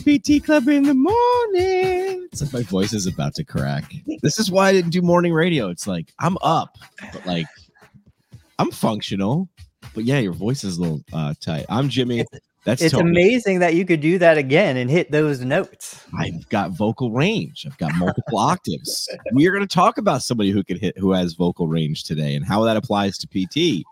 Breakfast PT Club in the morning. It's like my voice is about to crack. This is why I didn't do morning radio. It's like I'm up, but like I'm functional. But yeah, your voice is a little uh, tight. I'm Jimmy. That's It's Tony. amazing that you could do that again and hit those notes. I've got vocal range. I've got multiple octaves. We are going to talk about somebody who can hit, who has vocal range today, and how that applies to PT.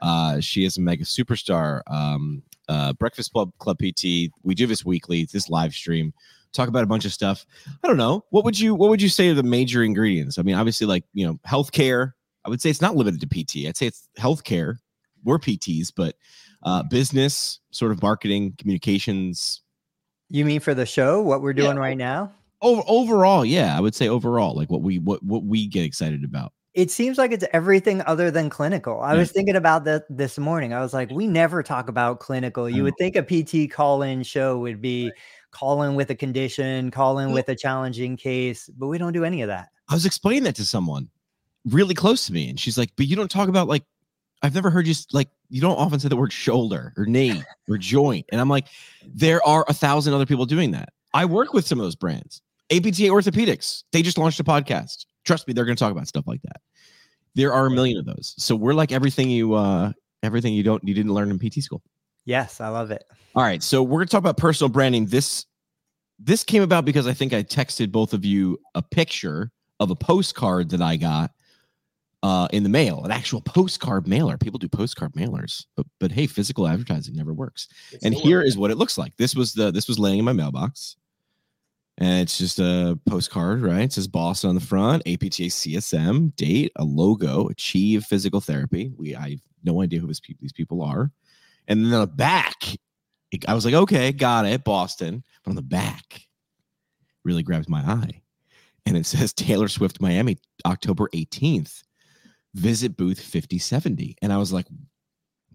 Uh, she is a mega superstar. Um, uh, Breakfast Club Club PT. We do this weekly. This live stream. Talk about a bunch of stuff. I don't know. What would you What would you say are the major ingredients? I mean, obviously, like you know, healthcare. I would say it's not limited to PT. I'd say it's healthcare. We're PTs, but uh, business, sort of marketing, communications, You mean for the show, what we're doing right now? over overall yeah i would say overall like what we what what we get excited about It seems like it's everything other than clinical. I was thinking about that this morning. I was like, we never talk about clinical. You mm. would think a PT call in show would be call in with a condition, call in Well- with a challenging case, but we don't do any of that. i was explaining that to someone really close to me and she's like but you don't talk about like i've never heard you like you don't often say the word shoulder or knee or joint and i'm like there are a thousand other people doing that i work with some of those brands apta orthopedics they just launched a podcast trust me they're going to talk about stuff like that there are a million of those so we're like everything you uh everything you don't you didn't learn in pt school Yes, I love it. All right, so we're gonna talk about personal branding. This this came about because I think I texted both of you a picture of a postcard that I got uh, in the mail, an actual postcard mailer. People do postcard mailers, but but hey, physical advertising never works. and here is what it looks like. This was the this was laying in my mailbox, and it's just a postcard, right? It says Boston on the front, APTA CSM, date, a logo, Achieve Physical Therapy. We I have no idea who this these people are, and then on the back, it- I was like, okay, got it, Boston. But on the back, really grabs my eye, and it says Taylor Swift Miami, October eighteenth. Visit booth 5070. And I was like,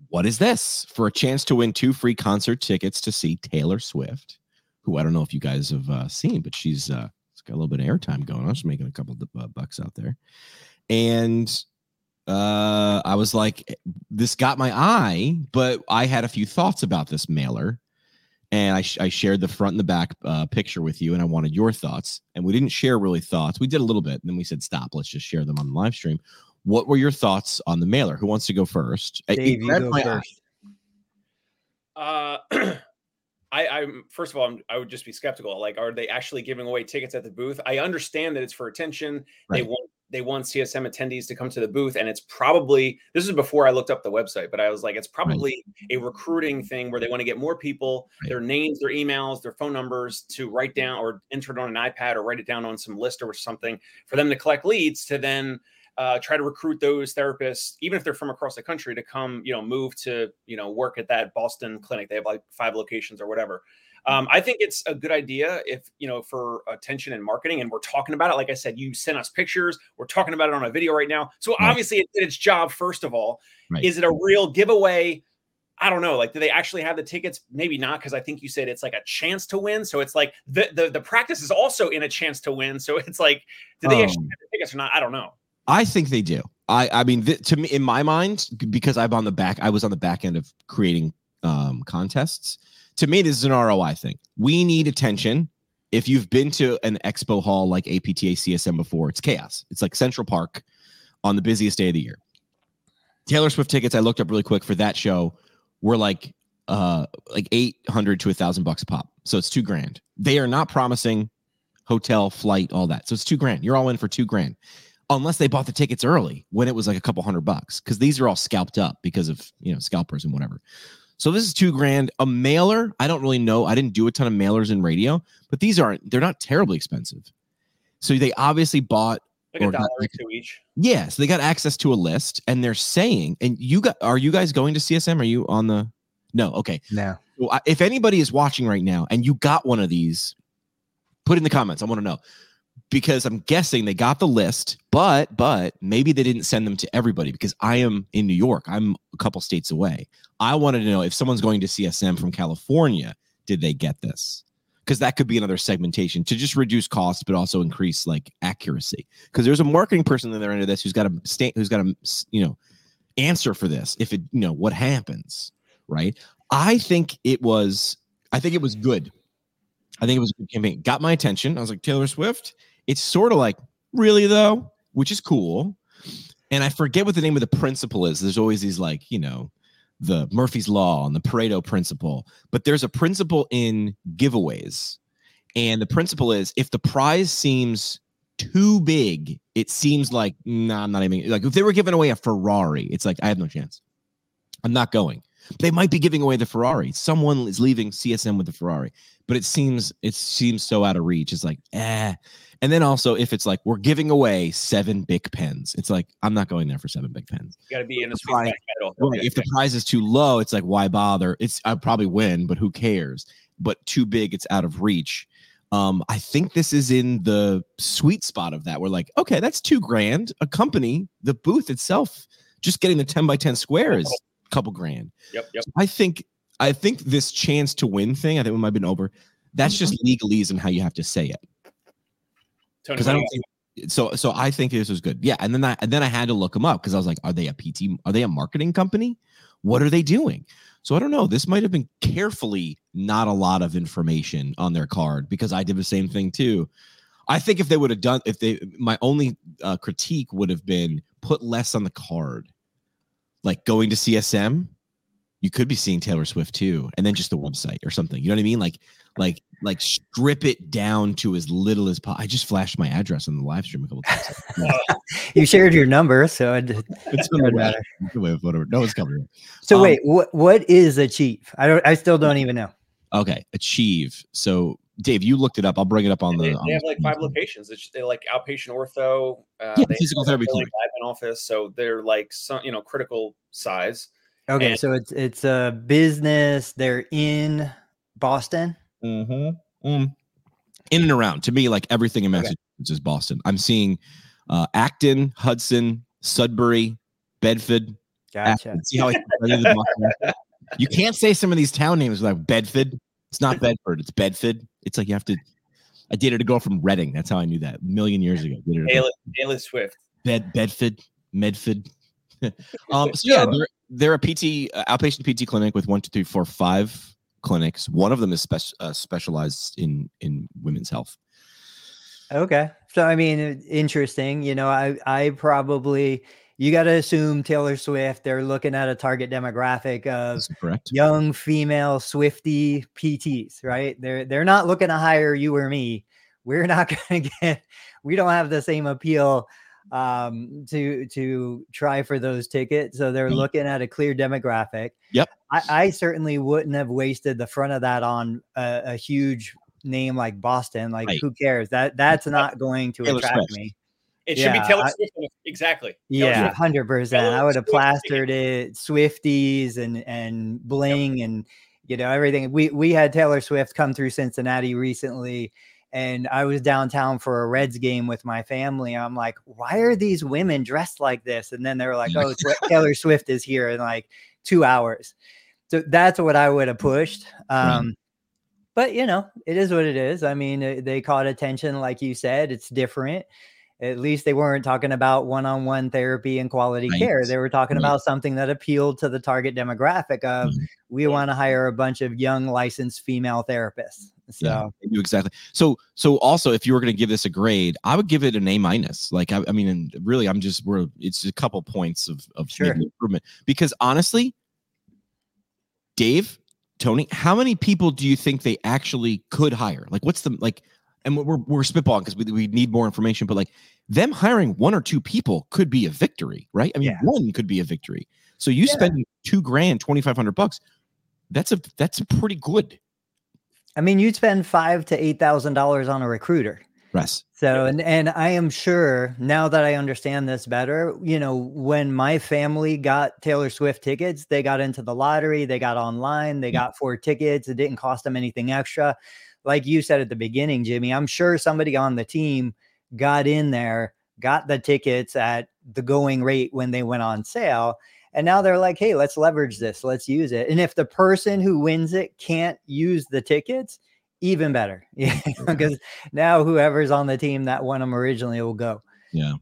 what is this? For a chance to win two free concert tickets to see Taylor Swift, who I don't know if you guys have uh, seen, but she's uh, she's got a little bit of airtime going on. She's making a couple of uh, bucks out there. And uh, I was like, this got my eye, but I had a few thoughts about this mailer. And I, sh- I shared the front and the back uh, picture with you, and I wanted your thoughts. And we didn't share really thoughts. We did a little bit, and then we said, stop, let's just share them on the live stream. What were your thoughts on the mailer? Who wants to go first? Dave, you go my eye. first. Uh, I, I'm first of all, I'm, I would just be skeptical. Like, are they actually giving away tickets at the booth? I understand that it's for attention. They want they want CSM attendees to come to the booth, and it's probably this is before I looked up the website, but I was like, it's probably a recruiting thing where they want to get more people, Right. their names, their emails, their phone numbers to write down or enter it on an iPad or write it down on some list or something for them to collect leads to then uh, try to recruit those therapists, even if they're from across the country, to come, you know, move to, you know, work at that Boston clinic. They have like five locations or whatever. Um, I think it's a good idea if, you know, for attention and marketing, and we're talking about it. Like I said, you sent us pictures. We're talking about it on a video right now. So Right. obviously it did its job, first of all. Right. Is it a real giveaway? I don't know. Like, do they actually have the tickets? Maybe not, because I think you said it's like a chance to win. So it's like the, the the practice is also in a chance to win. So it's like, do they actually Um, have the tickets or not? I don't know. I think they do. I I mean, th- to me, in my mind, because I'm on the back, I was on the back end of creating um, contests. To me, this is an ROI thing. We need attention. If you've been to an expo hall like APTA CSM before, it's chaos. It's like Central Park on the busiest day of the year. Taylor Swift tickets, I looked up really quick for that show, were like uh like eight hundred to a thousand bucks a pop. So it's two grand. They are not promising hotel, flight, all that. So it's two grand. You're all in for two grand unless they bought the tickets early when it was like a couple hundred bucks because these are all scalped up because of you know scalpers and whatever. So this is two grand. A mailer i don't really know. I didn't do a ton of mailers in radio but these aren't they're not terribly expensive. So they obviously bought Like or a dollar or two each. yeah so they got access to a list and they're saying and you got are you guys going to csm are you on the no okay. No. well, if anybody is watching right now and you got one of these, put in the comments. I want to know because I'm guessing they got the list, but but maybe they didn't send them to everybody because I am in New York. I'm a couple states away. I wanted to know if someone's going to CSM from California, did they get this? Because that could be another segmentation to just reduce costs, but also increase like accuracy. Because there's a marketing person on the other end of this who's got a state, who's got a you know answer for this. If it you know what happens, right? I think it was I think it was good. I think it was a good campaign. Got my attention. I was like, Taylor Swift. It's sort of like, really though, which is cool. And I forget what the name of the principle is. There's always these like, you know, the Murphy's Law and the Pareto principle, but there's a principle in giveaways. And the principle is if the prize seems too big, it seems like, nah, I'm not even like if they were giving away a Ferrari, it's like, I have no chance. I'm not going. They might be giving away the Ferrari. Someone is leaving CSM with the Ferrari, but it seems it seems so out of reach. It's like, eh. And then also, if it's like we're giving away seven big pens, it's like I'm not going there for seven big pens. You got to be in a sweet prize- medal. Right. If the prize is too low, it's like why bother? It's I'd probably win, but who cares? But too big, it's out of reach. Um, I think this is in the sweet spot of that. We're like, okay, that's two grand. A company, the booth itself, just getting the 10 by 10 square is a couple grand. Yep, yep. I think I think this chance to win thing, I think we might have been over. That's just legalese and how you have to say it. Because I don't think so. So I think this was good. Yeah, and then I and then I had to look them up because I was like, are they a PT? Are they a marketing company? What are they doing? So I don't know. This might have been carefully not a lot of information on their card because I did the same thing too. I think if they would have done, if they, my only uh, critique would have been put less on the card, like going to CSM. You could be seeing Taylor Swift too, and then just the website or something. You know what I mean? Like, like, like strip it down to as little as possible. I just flashed my address on the live stream a couple times. You shared your number, so it, It's been a Doesn't matter. Whatever. No one's coming. so Um, wait, what what is achieve? I don't. I still don't even know. Okay, achieve. So, Dave, you looked it up. I'll bring it up on the. They, on have the like five locations. It's they like outpatient ortho. Uh, Yeah, they physical therapy a clinic. admin office, so they're like some you know critical size. Okay, and- so it's it's a business. They're in Boston. Mhm. Mm. In and around. To me, like everything in Okay. Massachusetts is Boston. I'm seeing uh, Acton, Hudson, Sudbury, Bedford. Gotcha. Acton. See how I separated the Boston accent? You can't say some of these town names like Bedford. It's not Bedford. It's Bedford. It's like you have to. I dated a girl from Reading. That's how I knew that a million years ago. Taylor Swift. Bed Bedford, Medford. um, so yeah, they're they're a PT uh, outpatient PT clinic with one, two, three, four, five clinics. One of them is spec- uh, specialized in in women's health. Okay. So I mean, interesting. You know, I I probably you got to assume Taylor Swift. They're looking at a target demographic of correct? young female Swifty PTs, right? They're they're not looking to hire you or me. We're not going to get. We don't have the same appeal um to to try for those tickets so they're Right. looking at a clear demographic Yep. i i certainly wouldn't have wasted the front of that on a, a huge name like boston like Right. who cares that that's not going to Taylor attract Swift. me It should be Taylor I- Swift. Exactly. Taylor yeah, hundred percent. I would have plastered it Swifties and and bling and you know everything. We we had Taylor Swift come through Cincinnati recently, and I was downtown for a Reds game with my family. I'm like, why are these women dressed like this? And then they were like, oh, Taylor Swift is here in like two hours. So that's what I would have pushed. Right. Um, But you know, it is what it is. I mean, they caught attention, like you said. It's different at least they weren't talking about one-on-one therapy and quality Right. care they were talking Right. about something that appealed to the target demographic of Mhm. we want to hire a bunch of young licensed female therapists so Yeah, they do exactly. So, so also, if you were going to give this a grade, I would give it an A minus. Like, I, I mean, and really, I'm just we're it's a couple points of of Sure. improvement because honestly, Dave, Tony, how many people do you think they actually could hire? Like, what's the like? And we're we're spitballing because we, we need more information, but like them hiring one or two people could be a victory, right? I mean, Yeah. one could be a victory. So you Yeah. spending two grand, twenty five hundred bucks. That's a that's pretty good. I mean you'd spend five to eight thousand dollars on a recruiter Yes. So and and I am sure now that I understand this better, you know, when my family got Taylor Swift tickets, they got into the lottery, they got online, they got four tickets, it didn't cost them anything extra. Like you said at the beginning, Jimmy, I'm sure somebody on the team got in there, got the tickets at the going rate when they went on sale. And now they're like, hey, let's leverage this, let's use it. And if the person who wins it can't use the tickets, even better. Yeah, because now whoever's on the team that won them originally will go. Yeah.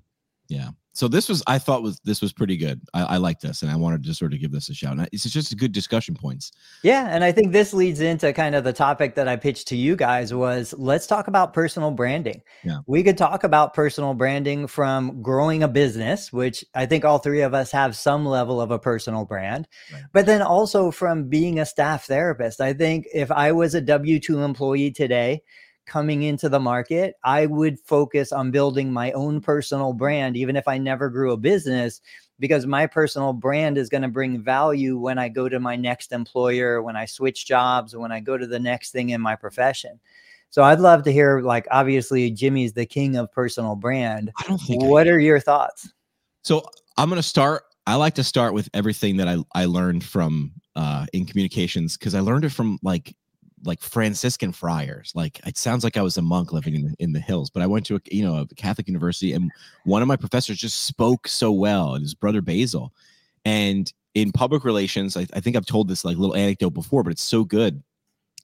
Yeah. So this was I thought was this was pretty good. I, I like this, and I wanted to sort of give this a shout. And it's just good discussion points. Yeah, and I think this leads into kind of the topic that I pitched to you guys was let's talk about personal branding. Yeah. We could talk about personal branding from growing a business, which I think all three of us have some level of a personal brand, Right. but then also from being a staff therapist. I think if I was a W two employee today coming into the market, I would focus on building my own personal brand, even if I never grew a business, because my personal brand is going to bring value when I go to my next employer, when I switch jobs, when I go to the next thing in my profession. So I'd love to hear, like, obviously, Jimmy's the king of personal brand. I don't think. I What are your thoughts? So I'm gonna start. I like to start with everything that I I learned from uh in communications because I learned it from like like Franciscan friars. Like it sounds like I was a monk living in the, in the hills, but I went to a you know a Catholic university and one of my professors just spoke so well, and his brother Basil. And in public relations, I, I think I've told this like little anecdote before, but it's so good.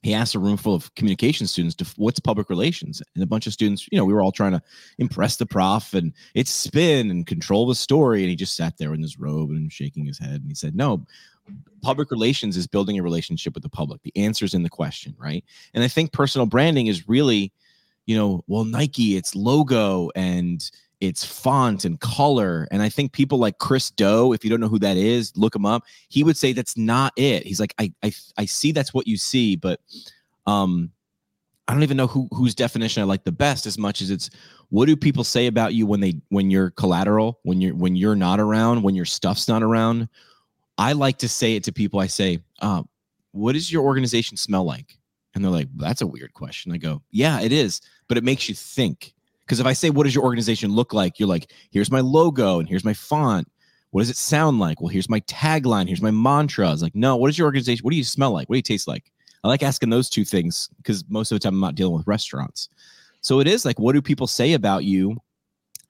He asked a room full of communication students to what's public relations, and a bunch of students, you know, we were all trying to impress the prof and it's spin and control the story. And he just sat there in his robe and shaking his head. And he said, No, public relations is building a relationship with the public. The answer's in the question, right? And I think personal branding is really, you know, well, Nike, it's logo and it's font and color. And I think people like Chris Do, if you don't know who that is, look him up. He would say that's not it. He's like, I I, I see that's what you see, but um I don't even know who whose definition I like the best as much as it's what do people say about you when they when you're collateral, when you're when you're not around, when your stuff's not around. I like to say it to people. I say, uh, what does your organization smell like? And they're like, that's a weird question. I go, yeah, it is, but it makes you think. Because if I say, what does your organization look like? You're like, here's my logo and here's my font. What does it sound like? Well, here's my tagline. Here's my mantra. I was like, no, what is your organization? What do you smell like? What do you taste like? I like asking those two things because most of the time I'm not dealing with restaurants. So it is like, what do people say about you?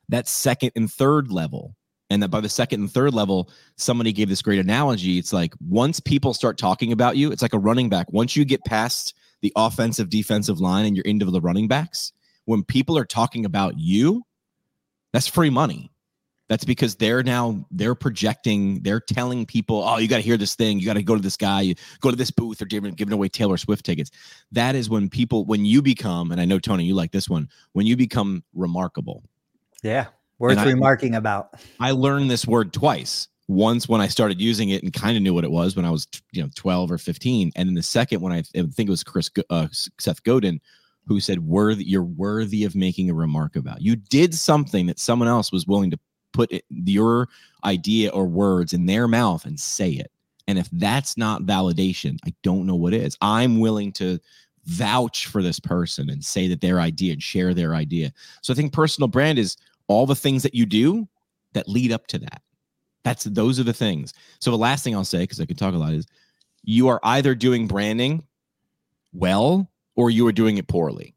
That second and third level. And that by the second and third level, somebody gave this great analogy. It's like once people start talking about you, it's like a running back. Once you get past the offensive defensive line and you're into the running backs, when people are talking about you, that's free money. That's because they're now they're projecting, they're telling people, oh, you got to hear this thing, you got to go to this guy, you go to this booth, they're giving, giving away Taylor Swift tickets. That is when people, when you become, and I know Tony, you like this one, when you become remarkable. Yeah, worth remarking about. I learned this word twice. Once when I started using it and kind of knew what it was when I was, you know, 12 or 15. And then the second when I, I think it was Chris, uh, Seth Godin, who said, worthy, you're worthy of making a remark about. You did something that someone else was willing to put it, your idea or words in their mouth and say it. And if that's not validation, I don't know what is. I'm willing to vouch for this person and say that their idea and share their idea. So I think personal brand is all the things that you do that lead up to that. That's those are the things. So the last thing I'll say, because I could talk a lot, is you are either doing branding well or you are doing it poorly.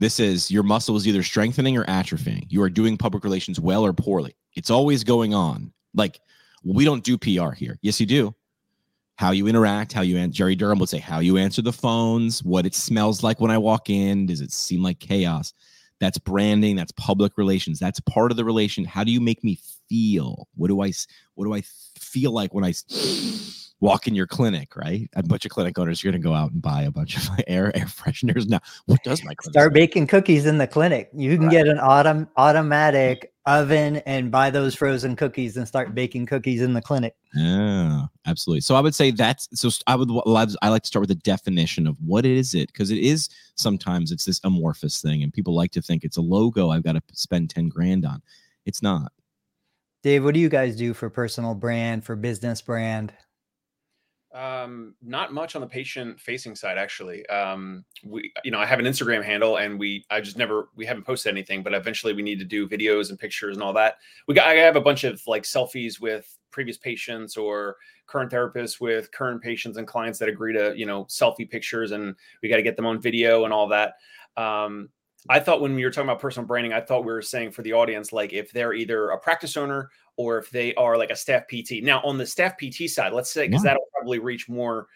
This is your muscle is either strengthening or atrophying. You are doing public relations well or poorly. It's always going on. Like we don't do PR here. Yes, you do. How you interact, how you answer. Jerry Durham would say how you answer the phones, what it smells like when I walk in. Does it seem like chaos? That's branding. That's public relations. That's part of the relation. How do you make me feel? What do I what do I feel like when I walk in your clinic? Right, a bunch of clinic owners you're going to go out and buy a bunch of air air fresheners now. What does my clinic Start baking cookies in the clinic. You can get an autom- automatic oven and buy those frozen cookies and start baking cookies in the clinic. Yeah, absolutely. So I would say that's so. I would I like to start with the definition of what is it because it is sometimes it's this amorphous thing and people like to think it's a logo I've got to spend ten grand on. It's not. Dave, what do you guys do for personal brand, for business brand? Um, not much on the patient facing side, actually. Um, we, you know, I have an Instagram handle and we, I just never, we haven't posted anything, but eventually we need to do videos and pictures and all that. We got, I have a bunch of like selfies with previous patients or current therapists with current patients and clients that agree to, you know, selfie pictures and we got to get them on video and all that. Um, I thought when we were talking about personal branding, I thought we were saying for the audience, like if they're either a practice owner or if they are like a staff PT. Now, on the staff PT side, let's say, because Yeah. that'll probably reach more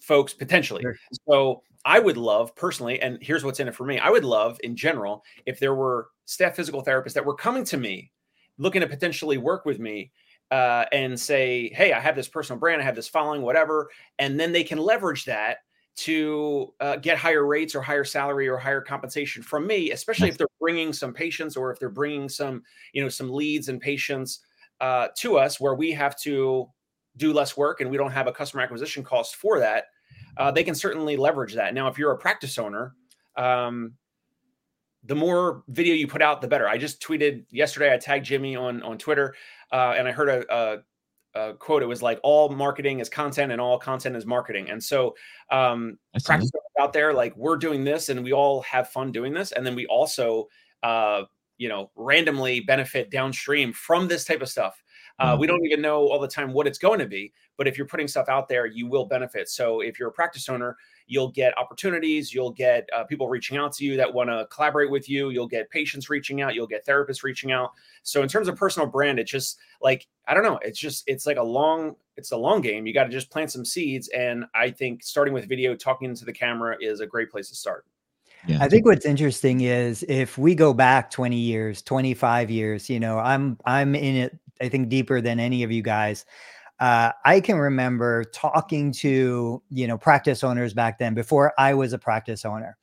folks potentially. Sure. So I would love personally, and here's what's in it for me I would love in general if there were staff physical therapists that were coming to me looking to potentially work with me uh, and say, "Hey, I have this personal brand, I have this following, whatever," and then they can leverage that to uh, get higher rates or higher salary or higher compensation from me, especially if they're bringing some patients or if they're bringing some, you know, some leads and patients uh, to us where we have to do less work and we don't have a customer acquisition cost for that. Uh, they can certainly leverage that. Now, if you're a practice owner, um, the more video you put out, the better. I just tweeted yesterday. I tagged Jimmy on on Twitter, uh, and I heard a, a uh, quote it was like all marketing is content and all content is marketing. And so um practice out there like we're doing this and we all have fun doing this. And then we also uh you know randomly benefit downstream from this type of stuff. Uh, mm-hmm. we don't even know all the time what it's going to be but if you're putting stuff out there you will benefit. So if you're a practice owner you'll get opportunities. You'll get uh, people reaching out to you that want to collaborate with you. You'll get patients reaching out. You'll get therapists reaching out. So in terms of personal brand it's just like i don't know. It's just it's like a long it's a long game. You got to just plant some seeds. And i think starting with video talking into the camera is a great place to start. Yeah. I think what's interesting is if we go back 20 years, 25 years, you know, I'm I'm in it I think deeper than any of you guys uh, I can remember talking to you know practice owners back then before I was a practice owner,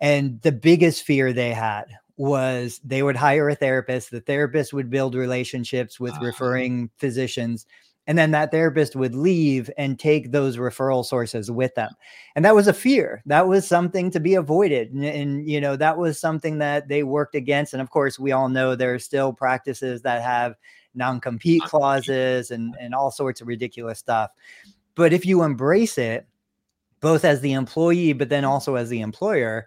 and the biggest fear they had was they would hire a therapist. The therapist would build relationships with uh-huh. referring physicians, and then that therapist would leave and take those referral sources with them and that was a fear that was something to be avoided and, and, you know that was something that they worked against and of course we all know there are still practices that have non-compete clauses and and all sorts of ridiculous stuff but if you embrace it both as the employee but then also as the employer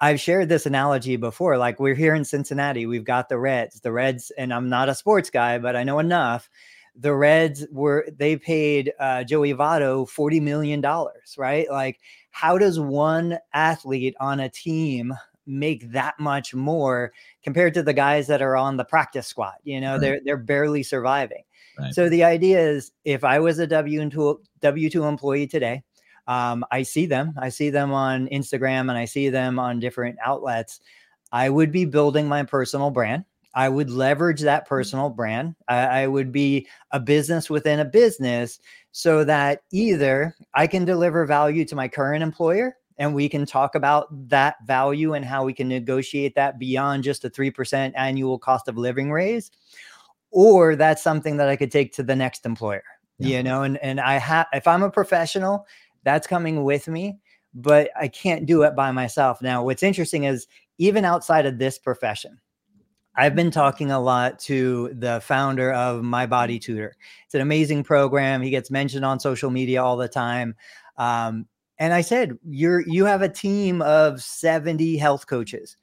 I've shared this analogy before. Like we're here in Cincinnati, we've got the Reds. The Reds, and I'm not a sports guy, but I know enough. The Reds were they paid uh, Joey Votto forty million dollars, right? Like, how does one athlete on a team make that much more compared to the guys that are on the practice squad. You know, right. they're they're barely surviving. Right. So the idea is, if I was a W two W two employee today, um, I see them. I see them on Instagram and I see them on different outlets. I would be building my personal brand. I would leverage that mm. personal brand. I, I, would be a business within a business so that either I can deliver value to my current employer and we can talk about that value and how we can negotiate that beyond just a 3% annual cost of living raise or that's something that I could take to the next employer yeah. you know and and I have if I'm a professional that's coming with me but I can't do it by myself now what's interesting is even outside of this profession I've been talking a lot to the founder of My Body Tutor. It's an amazing program. He gets mentioned on social media all the time. Um, and I said, you're you have a team of 70 health coaches.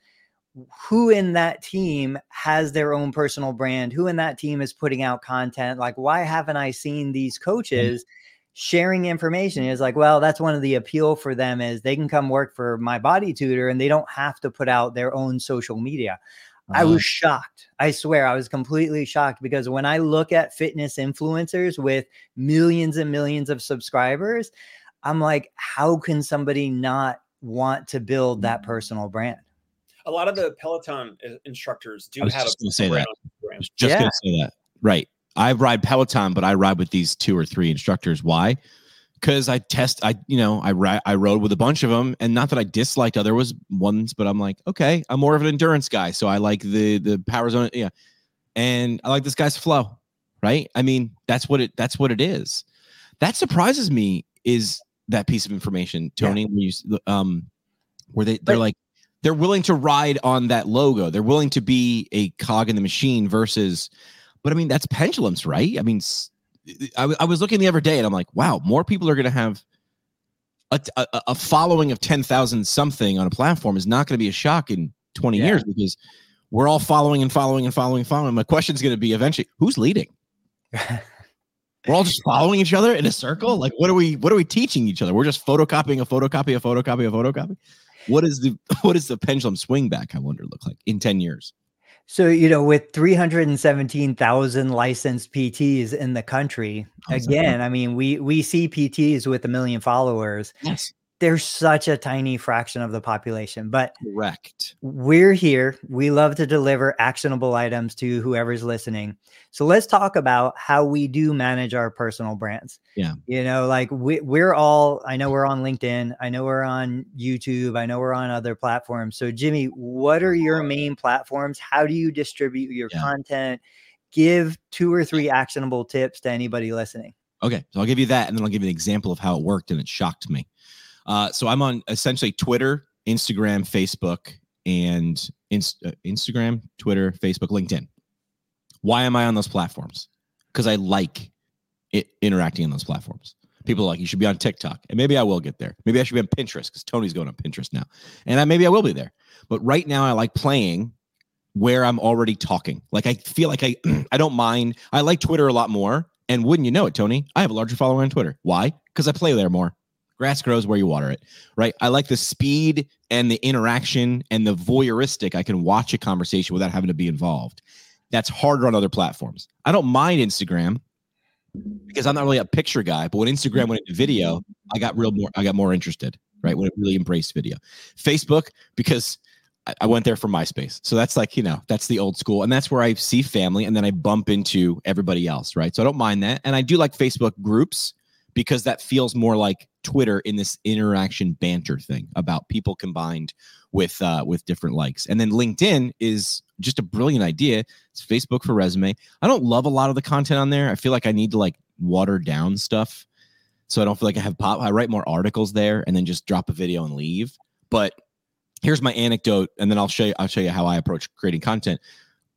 Who in that team has their own personal brand? Who in that team is putting out content? Like, why haven't I seen these mm-hmm. coaches sharing information? Is like, well, that's one of the appeal for them is they can come work for my body tutor and they don't have to put out their own social media. Uh-huh. I was shocked. I swear, I was completely shocked because when I look at fitness influencers with millions and millions of subscribers, I'm like, how can somebody not want to build that mm. personal brand? A lot of the Peloton uh, instructors do have a say that. just yeah. going to say that. Right. I ride Peloton, but I ride with these two or three instructors. Why? Because I test, I you know, I ri- I rode with a bunch of them, and not that I disliked other was ones, but I'm like, okay, I'm more of an endurance guy, so I like the the power zone, yeah, and I like this guy's flow, right? I mean, that's what it that's what it is. That surprises me is that piece of information, Tony. Yeah. Where you, um, where they they're like they're willing to ride on that logo. They're willing to be a cog in the machine versus. But I mean, that's pendulums, right? I mean, I, I was looking the other day and I'm like, wow, more people are going to have a, a, a, following of 10,000 something on a platform is not going to be a shock in 20 yeah. years because we're all following and following and following and following. My question is going to be eventually who's leading? we're all just following each other in a circle. Like, what are we? What are we teaching each other? We're just photocopying a photocopy, a photocopy, a photocopy. What is the what is the pendulum swing back? I wonder look like in ten years. So you know, with three hundred and seventeen thousand licensed PTs in the country, again, I mean, we we see PTs with a million followers. Yes. They're such a tiny fraction of the population, but Correct. we're here. We love to deliver actionable items to whoever's listening. So let's talk about how we do manage our personal brands. Yeah. You know, like we, we're all, I know we're on LinkedIn. I know we're on YouTube. I know we're on other platforms. So, Jimmy, what are your main platforms? How do you distribute your Yeah. content? Give two or three actionable tips to anybody listening. Okay, so I'll give you that, and then I'll give you an example of how it worked, and it shocked me. Uh, so I'm on essentially Twitter, Instagram, Facebook, and Inst- uh, Instagram, Twitter, Facebook, LinkedIn. Why am I on those platforms? Because I like it interacting on those platforms. People are like, you should be on TikTok, and maybe I will get there. Maybe I should be on Pinterest because Tony's going on Pinterest now, and I, maybe I will be there. But right now, I like playing where I'm already talking. Like I feel like I I don't mind. I like Twitter a lot more. And wouldn't you know it, Tony? I have a larger following on Twitter. Why? Because I play there more. Grass grows where you water it, right? I like the speed and the interaction and the voyeuristic. I can watch a conversation without having to be involved. That's harder on other platforms. I don't mind Instagram because I'm not really a picture guy, but when Instagram went into video, I got real more. I got more interested, right? When it really embraced video. Facebook because I- went there for MySpace. So that's like, you know, that's the old school. And that's where I see family and then I bump into everybody else, right? So I don't mind that. And I do like Facebook groups because that feels more like Twitter in this interaction banter thing about people combined with uh with different likes. And then LinkedIn is just a brilliant idea. It's Facebook for resume. I don't love a lot of the content on there. I feel like I need to like water down stuff. So I don't feel like I have pop. I write more articles there and then just drop a video and leave. But here's my anecdote and then i'll show you i'll show you how i approach creating content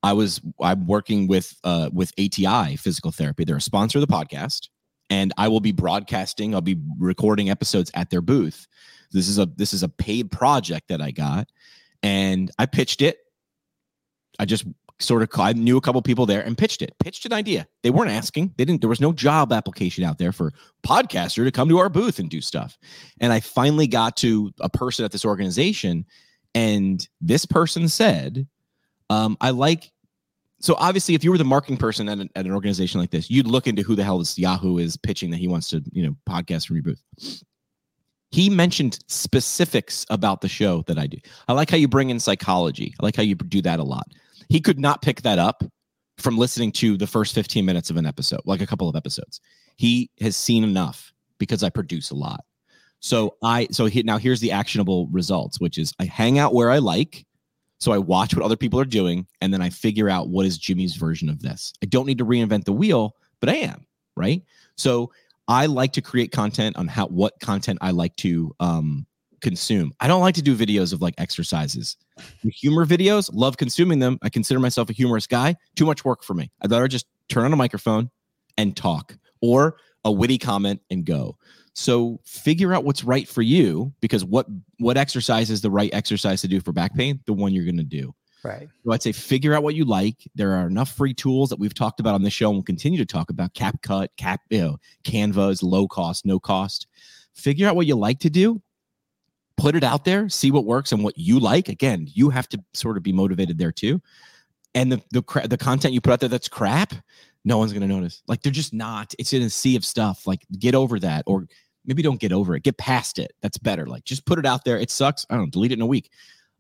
i was i'm working with uh with ati physical therapy they're a sponsor of the podcast and i will be broadcasting i'll be recording episodes at their booth. This is a this is a paid project that i got and i pitched it. I just sort of i knew a couple people there and pitched it pitched an idea. They weren't asking. They didn't there was no job application out there for podcaster to come to our booth and do stuff. And I finally got to a person at this organization, and this person said, um, I like. So obviously, if you were the marketing person at an, at an organization like this, you'd look into who the hell this Yahoo is pitching that he wants to, you know, podcast from your booth. He mentioned specifics about the show that I do. I like how you bring in psychology. I like how you do that a lot. He could not pick that up from listening to the first 15 minutes of an episode, like a couple of episodes. He has seen enough because I produce a lot. So I so he, now here's the actionable results, which is I hang out where I like. So I watch what other people are doing and then I figure out what is Jimmy's version of this. I don't need to reinvent the wheel, but I am, right? So I like to create content on how what content I like to um consume. I don't like to do videos of like exercises. The humor videos, love consuming them. I consider myself a humorous guy. Too much work for me. I'd rather just turn on a microphone and talk or a witty comment and go. So figure out what's right for you because what what exercise is the right exercise to do for back pain? The one you're going to do. Right. So I'd say figure out what you like. There are enough free tools that we've talked about on the show and we'll continue to talk about. CapCut, Cap, you know, Canva is low cost, no cost. Figure out what you like to do. Put it out there, see what works and what you like. Again, you have to sort of be motivated there too. And the the the content you put out there that's crap, no one's going to notice. Like they're just not. It's in a sea of stuff. Like get over that or maybe don't get over it. Get past it. That's better. Like just put it out there. It sucks. I don't know, delete it in a week.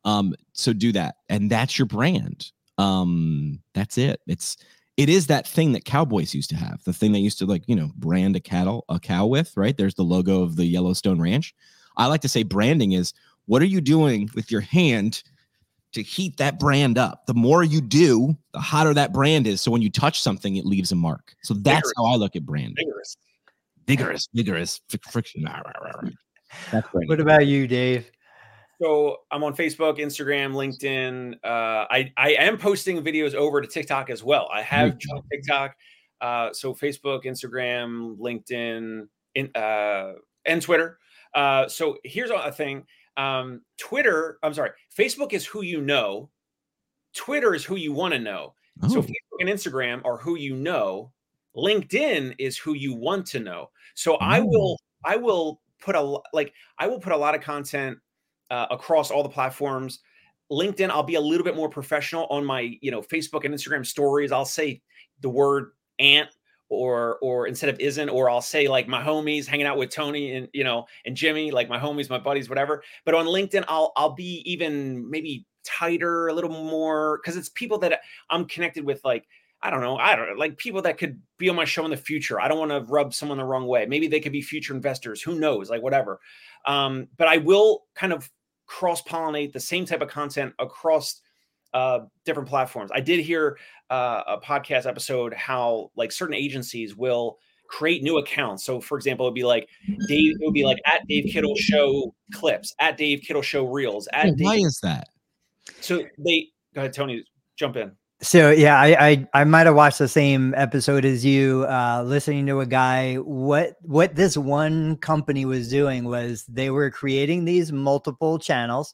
Um, so do that. And that's your brand. Um, that's it. It's it is that thing that cowboys used to have, the thing they used to like, you know, brand a cattle, a cow with, right? There's the logo of the Yellowstone Ranch. I like to say branding is what are you doing with your hand to heat that brand up? The more you do, the hotter that brand is. So when you touch something, it leaves a mark. So that's Vigorous. how I look at branding. Vigorous. Vigorous, vigorous, fric- friction. That's branding. What about you, Dave? So I'm on Facebook, Instagram, LinkedIn. Uh, I I am posting videos over to TikTok as well. I have Great joined TikTok. Uh, so Facebook, Instagram, LinkedIn, in, uh, and Twitter. Uh, so here's a thing. Um, Twitter. I'm sorry. Facebook is who you know. Twitter is who you want to know. So Oh, Facebook and Instagram are who you know. LinkedIn is who you want to know. So I Oh. will I will put a like I will put a lot of content uh, across all the platforms. LinkedIn, I'll be a little bit more professional on my you know Facebook and Instagram stories. I'll say the word ant or or instead of isn't or I'll say like my homies hanging out with Tony and you know and Jimmy like my homies my buddies whatever but on LinkedIn I'll I'll be even maybe tighter a little more cuz it's people that I'm connected with like I don't know I don't know like people that could be on my show in the future I don't want to rub someone the wrong way maybe they could be future investors who knows like whatever um but I will kind of cross pollinate the same type of content across uh, different platforms. I did hear uh, a podcast episode how like certain agencies will create new accounts. So, for example, it'd be like Dave. It would be like at Dave Kittle Show clips, at Dave Kittle Show reels. At why Dave. is that? So they go ahead, Tony. Jump in. So yeah, I I, I might have watched the same episode as you, uh, listening to a guy. What what this one company was doing was they were creating these multiple channels.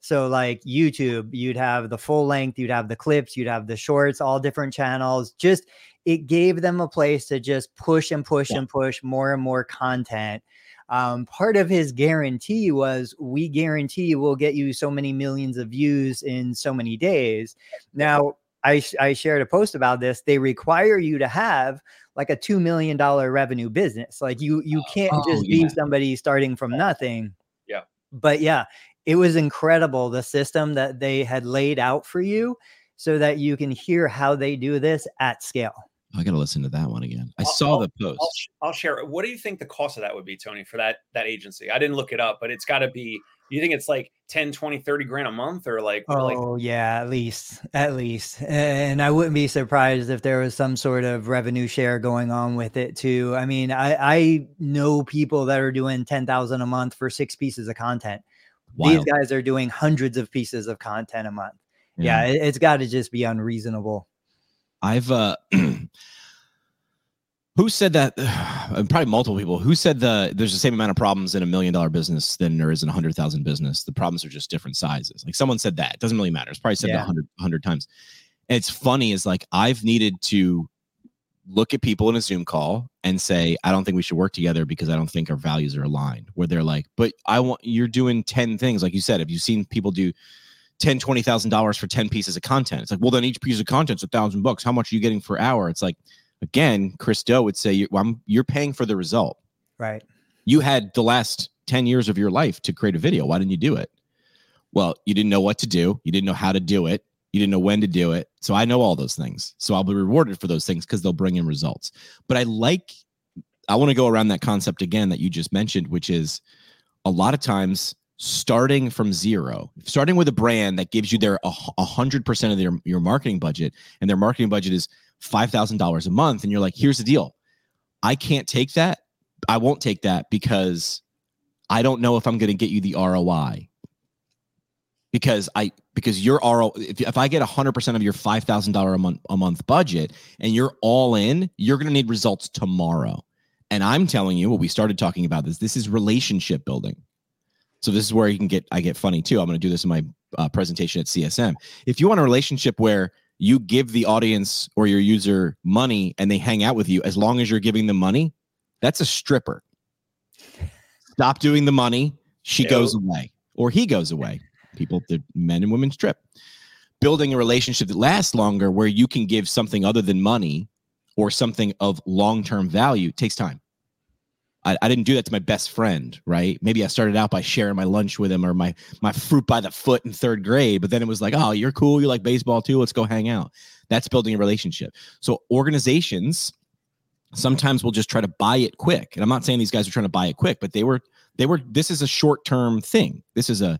So like YouTube, you'd have the full length, you'd have the clips, you'd have the shorts, all different channels. Just it gave them a place to just push and push Yeah. and push more and more content. Um, part of his guarantee was we guarantee we'll get you so many millions of views in so many days. Now, I, I shared a post about this. They require you to have like a $2 million revenue business. Like you, you can't Oh, just yeah. be somebody starting from nothing. Yeah. But yeah, it was incredible the system that they had laid out for you so that you can hear how they do this at scale. I got to listen to that one again. I I'll- saw I'll- the post. I'll, I'll share. What do you think the cost of that would be, Tony, for that that agency? I didn't look it up, but it's got to be. You think it's like 10, 20, 30 grand a month or like, or like Oh yeah, at least, at least. And I wouldn't be surprised if there was some sort of revenue share going on with it too. I mean, I I know people that are doing 10,000 a month for six pieces of content. These guys are doing hundreds of pieces of content a month. Yeah, it, it's got to just be unreasonable. I've uh who said that probably multiple people who said the there's the same amount of problems in a million dollar business than there is in a hundred thousand business? The problems are just different sizes. Like someone said that. It doesn't really matter. It's probably said Yeah. a hundred hundred times. And it's funny is like i've needed to look at people in a zoom call and say i don't think we should work together because i don't think our values are aligned. Where they're like but i want you're doing 10 things. Like you said have you seen people do 10 20 thousand dollars for 10 pieces of content? It's like well then each piece of content's a thousand bucks. How much are you getting per hour? It's like again chris do would say you, I'm, you're paying for the result. Right. you had the last 10 years of your life to create a video. Why didn't you do it? Well you didn't know what to do. You didn't know how to do it. You didn't know when to do it. So i know all those things. So i'll be rewarded for those things because they'll bring in results. But i like i want to go around that concept again that you just mentioned which is a lot of times starting from zero starting with a brand that gives you their a hundred percent of their your marketing budget and their marketing budget is five thousand dollars a month and you're like here's the deal i can't take that I won't take that because I don't know if I'm going to get you the ROI. Because I because your RO if, if I get 100% of your $5,000 a month a month budget and you're all in, you're going to need results tomorrow. And I'm telling you what we started talking about this this is relationship building. So this is where you can get I get funny too. I'm going to do this in my uh, presentation at CSM. If you want a relationship where you give the audience or your user money and they hang out with you as long as you're giving them money, that's a stripper. Stop doing the money. She goes away or he goes away. People, the men and women strip. Building a relationship that lasts longer where you can give something other than money or something of long term value takes time. I, I didn't do that to my best friend, right? Maybe I started out by sharing my lunch with him or my my fruit by the foot in third grade, but then it was like, oh, you're cool, you like baseball too, let's go hang out. That's building a relationship. So organizations sometimes will just try to buy it quick. And I'm not saying these guys are trying to buy it quick, but they were they were this is a short-term thing. This is a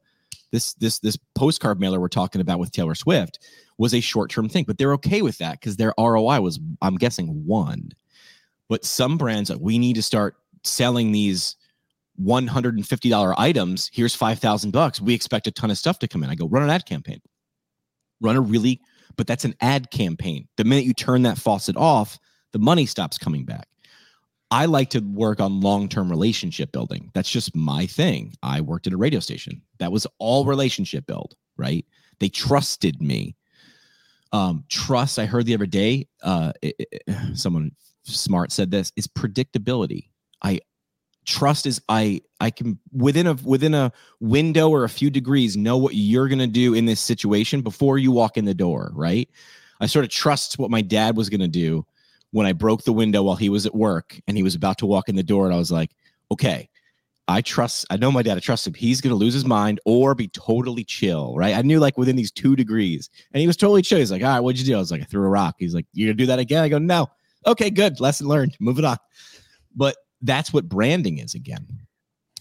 this this this postcard mailer we're talking about with Taylor Swift was a short-term thing, but they're okay with that because their ROI was I'm guessing one. But some brands we need to start selling these $150 items. Here's 5,000 bucks. We expect a ton of stuff to come in. I go run an ad campaign. Run a really but that's an ad campaign. The minute you turn that faucet off, the money stops coming back. I like to work on long term relationship building. That's just my thing. I worked at a radio station. That was all relationship build, right? They trusted me. Um, trust, I heard the other day, uh, it- it- someone smart said this is predictability. I trust is I I can within a within a window or a few degrees know what you're gonna do in this situation before you walk in the door, right? I sort of trust what my dad was gonna do when I broke the window while he was at work and he was about to walk in the door, and I was like, okay, I trust, I know my dad, I trust him. He's going to lose his mind or be totally chill, right? I knew like within these two degrees, and he was totally chill. He's like, all right, what'd you do? I was like, I threw a rock. He's like, you're going to do that again? I go, no. Okay, good. Lesson learned. Moving on. But that's what branding is again.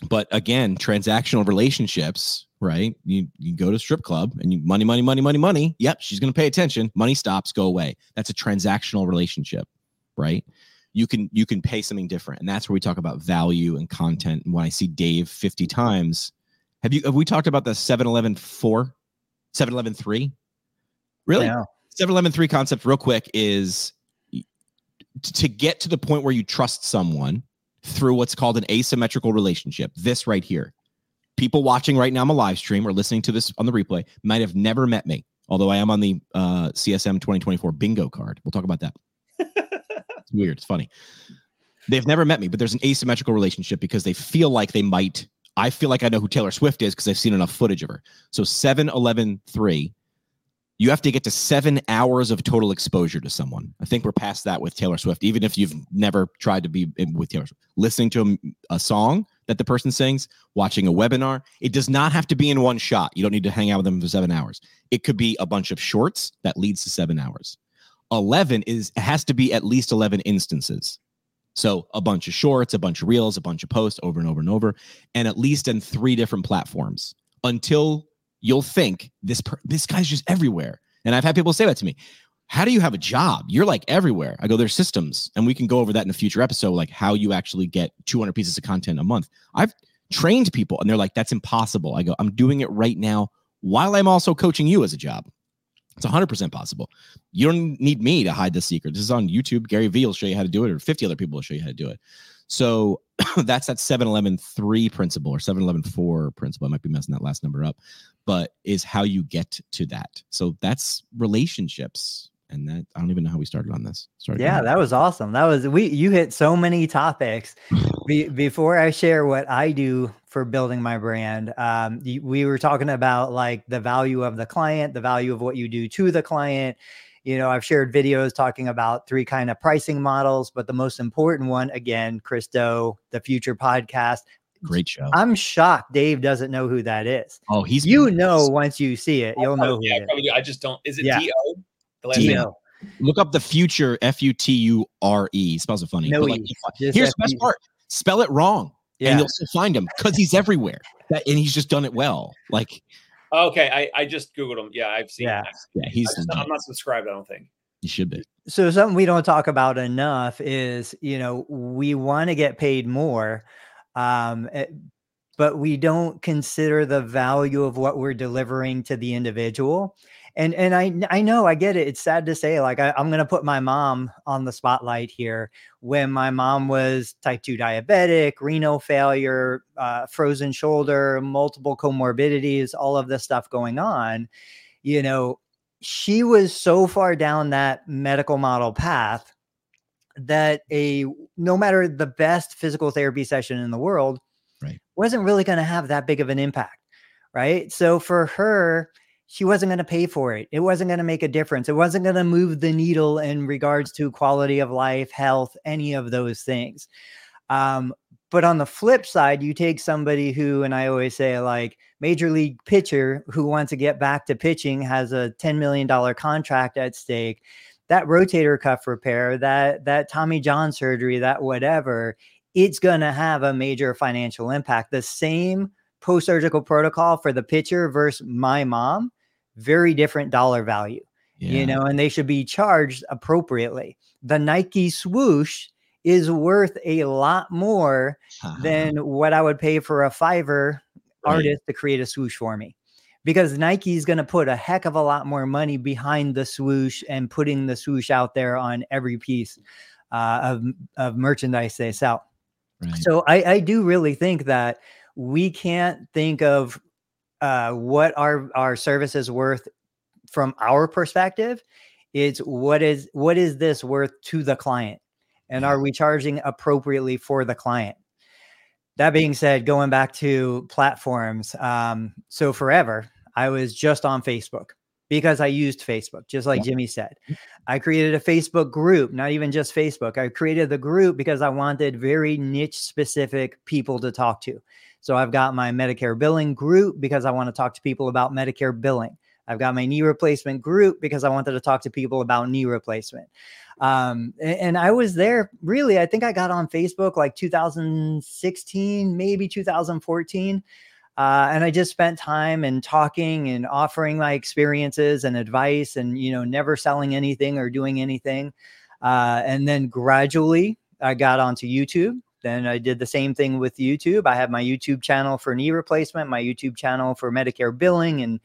But again, transactional relationships, right? You you go to strip club and you money, money, money, money, money. Yep, she's going to pay attention. Money stops, go away. That's a transactional relationship, right? You can you can pay something different, and that's where we talk about value and content. And when I see Dave fifty times, have you have we talked about the 7-Eleven four, 7-Eleven three? Really? Yeah. 7-Eleven three concept, real quick, is to get to the point where you trust someone through what's called an asymmetrical relationship. This right here. People watching right now on a live stream or listening to this on the replay might have never met me, although I am on the uh, CSM 2024 bingo card. We'll talk about that. it's weird. It's funny. They've never met me, but there's an asymmetrical relationship because they feel like they might. I feel like I know who Taylor Swift is because I've seen enough footage of her. So 7 11 3 you have to get to seven hours of total exposure to someone. I think we're past that with Taylor Swift. Even if you've never tried to be with Taylor Swift, listening to a, a, song that the person sings, watching a webinar, it does not have to be in one shot. You don't need to hang out with them for seven hours. It could be a bunch of shorts that leads to seven hours. 11 is has to be at least 11 instances. So a bunch of shorts, a bunch of reels, a bunch of posts over and over and over, and at least in three different platforms until you'll think this per- this guy's just everywhere. And I've had people say that to me. How do you have a job? You're like everywhere. I go, there's systems, and we can go over that in a future episode, like how you actually get 200 pieces of content a month. I've trained people, and they're like, that's impossible. I go, I'm doing it right now while I'm also coaching you as a job. It's 100% possible. You don't need me to hide the secret. This is on YouTube. Gary Vee will show you how to do it, or 50 other people will show you how to do it. So that's that 7 3 principle or 7 4 principle. I might be messing that last number up, but is how you get to that. So that's relationships. And that I don't even know how we started on this. Started yeah, that was awesome. That was we you hit so many topics. Be, before I share what I do for building my brand, um, we were talking about like the value of the client, the value of what you do to the client, you know i've shared videos talking about three kind of pricing models but the most important one again chris do the future podcast. Great show. I'm shocked dave doesn't know who that is. Oh he's you know once you see it you'll know yeah, probably, i just don't. Is it yeah. do the last name? Look up the future f-u-t-u-r-e spells it funny no like, here's F-U- the best part. Spell it wrong yeah. and you'll still find him because he's everywhere. That, and he's just done it well. Like Okay, I, I just googled him. Yeah, I've seen. Yeah, that. yeah, he's. Just, I'm not subscribed. I don't think. You should be. So something we don't talk about enough is you know we want to get paid more, um, eh, but we don't consider the value of what we're delivering to the individual and and I I know I get it. It's sad to say, like I, I'm gonna put my mom on the spotlight here. When my mom was type two diabetic, renal failure, uh, frozen shoulder, multiple comorbidities, all of this stuff going on, you know, she was so far down that medical model path that a no matter the best physical therapy session in the world, right, wasn't really going to have that big of an impact, right? So for her she wasn't going to pay for it. It wasn't going to make a difference. It wasn't going to move the needle in regards to quality of life, health, any of those things. Um, but on the flip side, you take somebody who, and I always say, like major league pitcher who wants to get back to pitching, has a $10 million contract at stake. That rotator cuff repair, that that Tommy John surgery, that whatever, it's gonna have a major financial impact. The same post surgical protocol for the pitcher versus my mom, very different dollar value, yeah. you know, and they should be charged appropriately. The Nike swoosh is worth a lot more uh-huh. than what I would pay for a Fiverr right. artist to create a swoosh for me. Because Nike is going to put a heck of a lot more money behind the swoosh and putting the swoosh out there on every piece uh, of, of merchandise they sell. Right. So I, I do really think that we can't think of uh, what our our service is worth from our perspective. It's what is what is this worth to the client, and are we charging appropriately for the client? That being said, going back to platforms, um, so forever I was just on Facebook because I used Facebook, just like Yeah. Jimmy said. I created a Facebook group, not even just Facebook. I created the group because I wanted very niche specific people to talk to. So I've got my Medicare billing group because I want to talk to people about Medicare billing. I've got my knee replacement group because I wanted to talk to people about knee replacement. Um, and, I was there really, I think I got on Facebook like 2016, maybe 2014. Uh, and I just spent time and talking and offering my experiences and advice and, you know, never selling anything or doing anything. Uh, and then gradually I got onto YouTube. Then I did the same thing with YouTube. I have my YouTube channel for knee replacement, my YouTube channel for Medicare billing and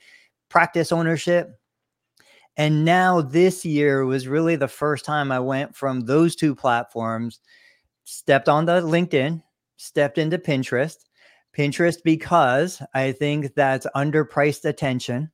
practice ownership. And now this year was really the first time I went from those two platforms, stepped onto LinkedIn, stepped into Pinterest. Pinterest because I think that's underpriced attention.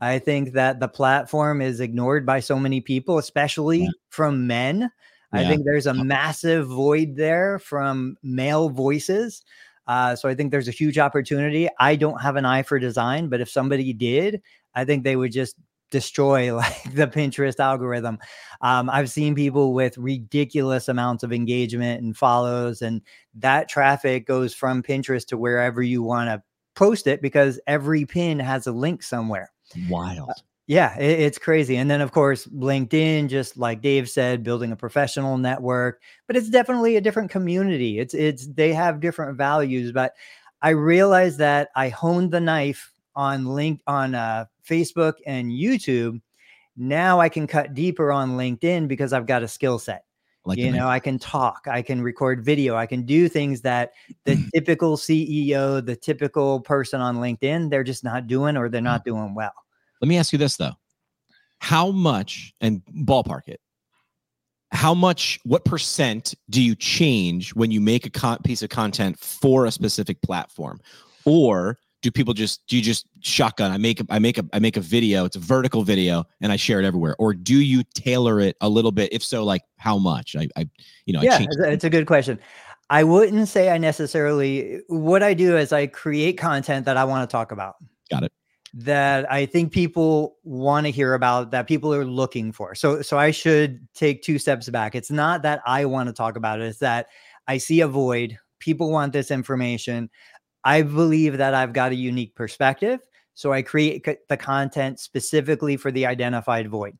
I think that the platform is ignored by so many people, especially Yeah. from men. I think there's a massive void there from male voices. Uh, so I think there's a huge opportunity. I don't have an eye for design, but if somebody did, I think they would just destroy like the Pinterest algorithm. Um, I've seen people with ridiculous amounts of engagement and follows, and that traffic goes from Pinterest to wherever you want to post it because every pin has a link somewhere. Wild. Yeah, it, it's crazy. And then, of course, LinkedIn, just like Dave said, building a professional network, but it's definitely a different community. It's it's they have different values, but I realized that I honed the knife on link on uh, Facebook and YouTube. Now I can cut deeper on LinkedIn because I've got a skill set. Like you know, I can talk, I can record video, I can do things that the typical CEO, the typical person on LinkedIn, they're just not doing or they're not doing well. Let me ask you this though. How much and ballpark it? How much, what percent do you change when you make a con- piece of content for a specific platform? Or do people just do you just shotgun? I make a, I make a I make a video, it's a vertical video, and I share it everywhere. Or do you tailor it a little bit? If so, like how much? I I you know, I yeah, it's a good question. I wouldn't say I necessarily what I do is I create content that I want to talk about. Got it. That I think people want to hear about that people are looking for. So so I should take two steps back. It's not that I want to talk about it, it's that I see a void. People want this information. I believe that I've got a unique perspective. So I create c- the content specifically for the identified void.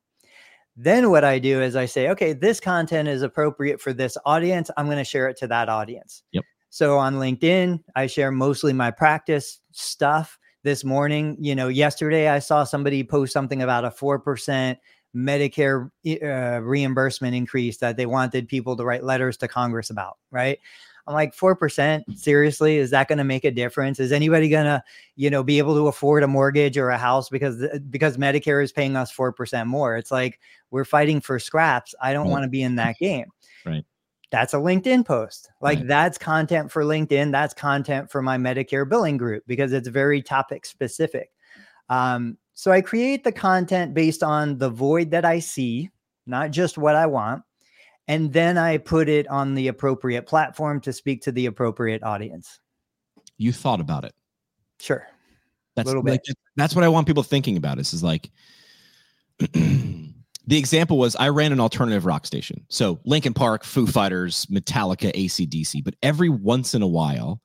Then what I do is I say, okay, this content is appropriate for this audience. I'm going to share it to that audience. Yep. So on LinkedIn, I share mostly my practice stuff. This morning, you know, yesterday I saw somebody post something about a 4% Medicare uh, reimbursement increase that they wanted people to write letters to Congress about, right? I'm like, 4%? Seriously? Is that going to make a difference? Is anybody going to, you know, be able to afford a mortgage or a house because because Medicare is paying us 4% more? It's like we're fighting for scraps. I don't Right. want to be in that game. Right. That's a LinkedIn post. Like Right. that's content for LinkedIn. That's content for my Medicare billing group because it's very topic specific. Um, so I create the content based on the void that I see, not just what I want. And then I put it on the appropriate platform to speak to the appropriate audience. You thought about it. Sure. That's Little like, that's what I want people thinking about. Is is like the example was I ran an alternative rock station. So Linkin Park, Foo Fighters, Metallica, ACDC. But every once in a while,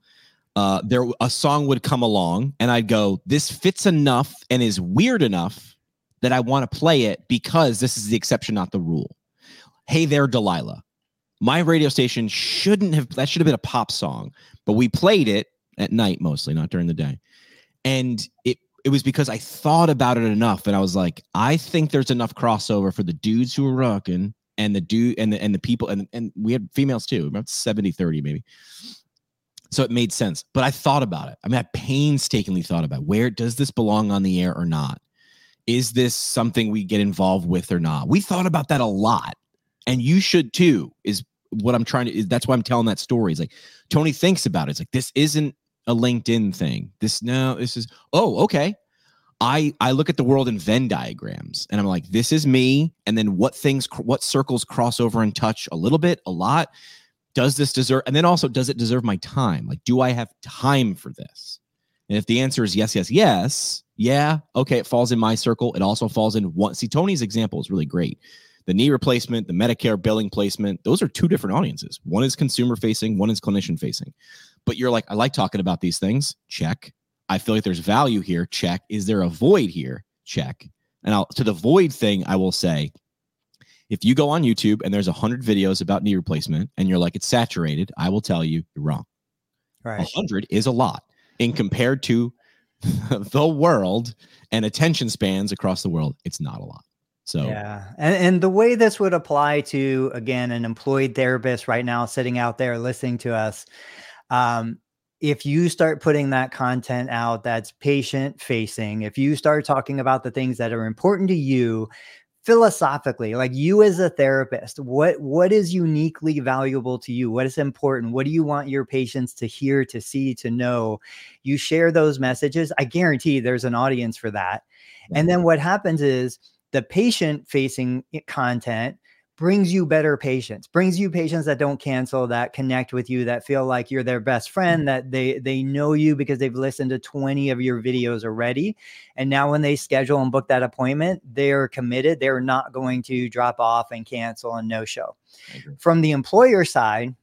uh, there a song would come along, and I'd go, "This fits enough and is weird enough that I want to play it because this is the exception, not the rule." Hey there, Delilah. My radio station shouldn't have. That should have been a pop song, but we played it at night mostly, not during the day and it it was because I thought about it enough, and I was like, I think there's enough crossover for the dudes who are rocking and the dude and the and the people and and we had females too, about 70 30 maybe. So it made sense, but I thought about it. I mean, I painstakingly thought about where does this belong on the air or not? Is this something we get involved with or not? We thought about that a lot, and you should too. Is what I'm trying to. Is that's why I'm telling that story. It's like Tony thinks about it. It's like this isn't a LinkedIn thing. This no, this is oh, okay. I I look at the world in Venn diagrams and I'm like, this is me. And then what things, what circles cross over and touch a little bit, a lot. Does this deserve? And then also, does it deserve my time? Like, do I have time for this? And if the answer is yes, yes, yes, Yeah, okay, it falls in my circle. It also falls in one. See, Tony's example is really great. The knee replacement, the Medicare billing placement, those are two different audiences. One is consumer facing, one is clinician facing. But you're like, I like talking about these things. Check. I feel like there's value here. Check. Is there a void here? Check. And I'll, to the void thing, I will say, if you go on YouTube and there's a hundred videos about knee replacement and you're like it's saturated, I will tell you you're wrong. Right. A hundred is a lot in compared to the world and attention spans across the world. It's not a lot. So yeah, and and the way this would apply to again an employed therapist right now sitting out there listening to us, um, if you start putting that content out that's patient facing, if you start talking about the things that are important to you, philosophically like you as a therapist what what is uniquely valuable to you? What is important? What do you want your patients to hear to see to know? You share those messages. I guarantee there's an audience for that. And then what happens is the patient facing content brings you better patients brings you patients that don't cancel that connect with you that feel like you're their best friend Mm-hmm. that they they know you because they've listened to 20 of your videos already. And now when they schedule and book that appointment they're committed they're not going to drop off and cancel and no show from the employer side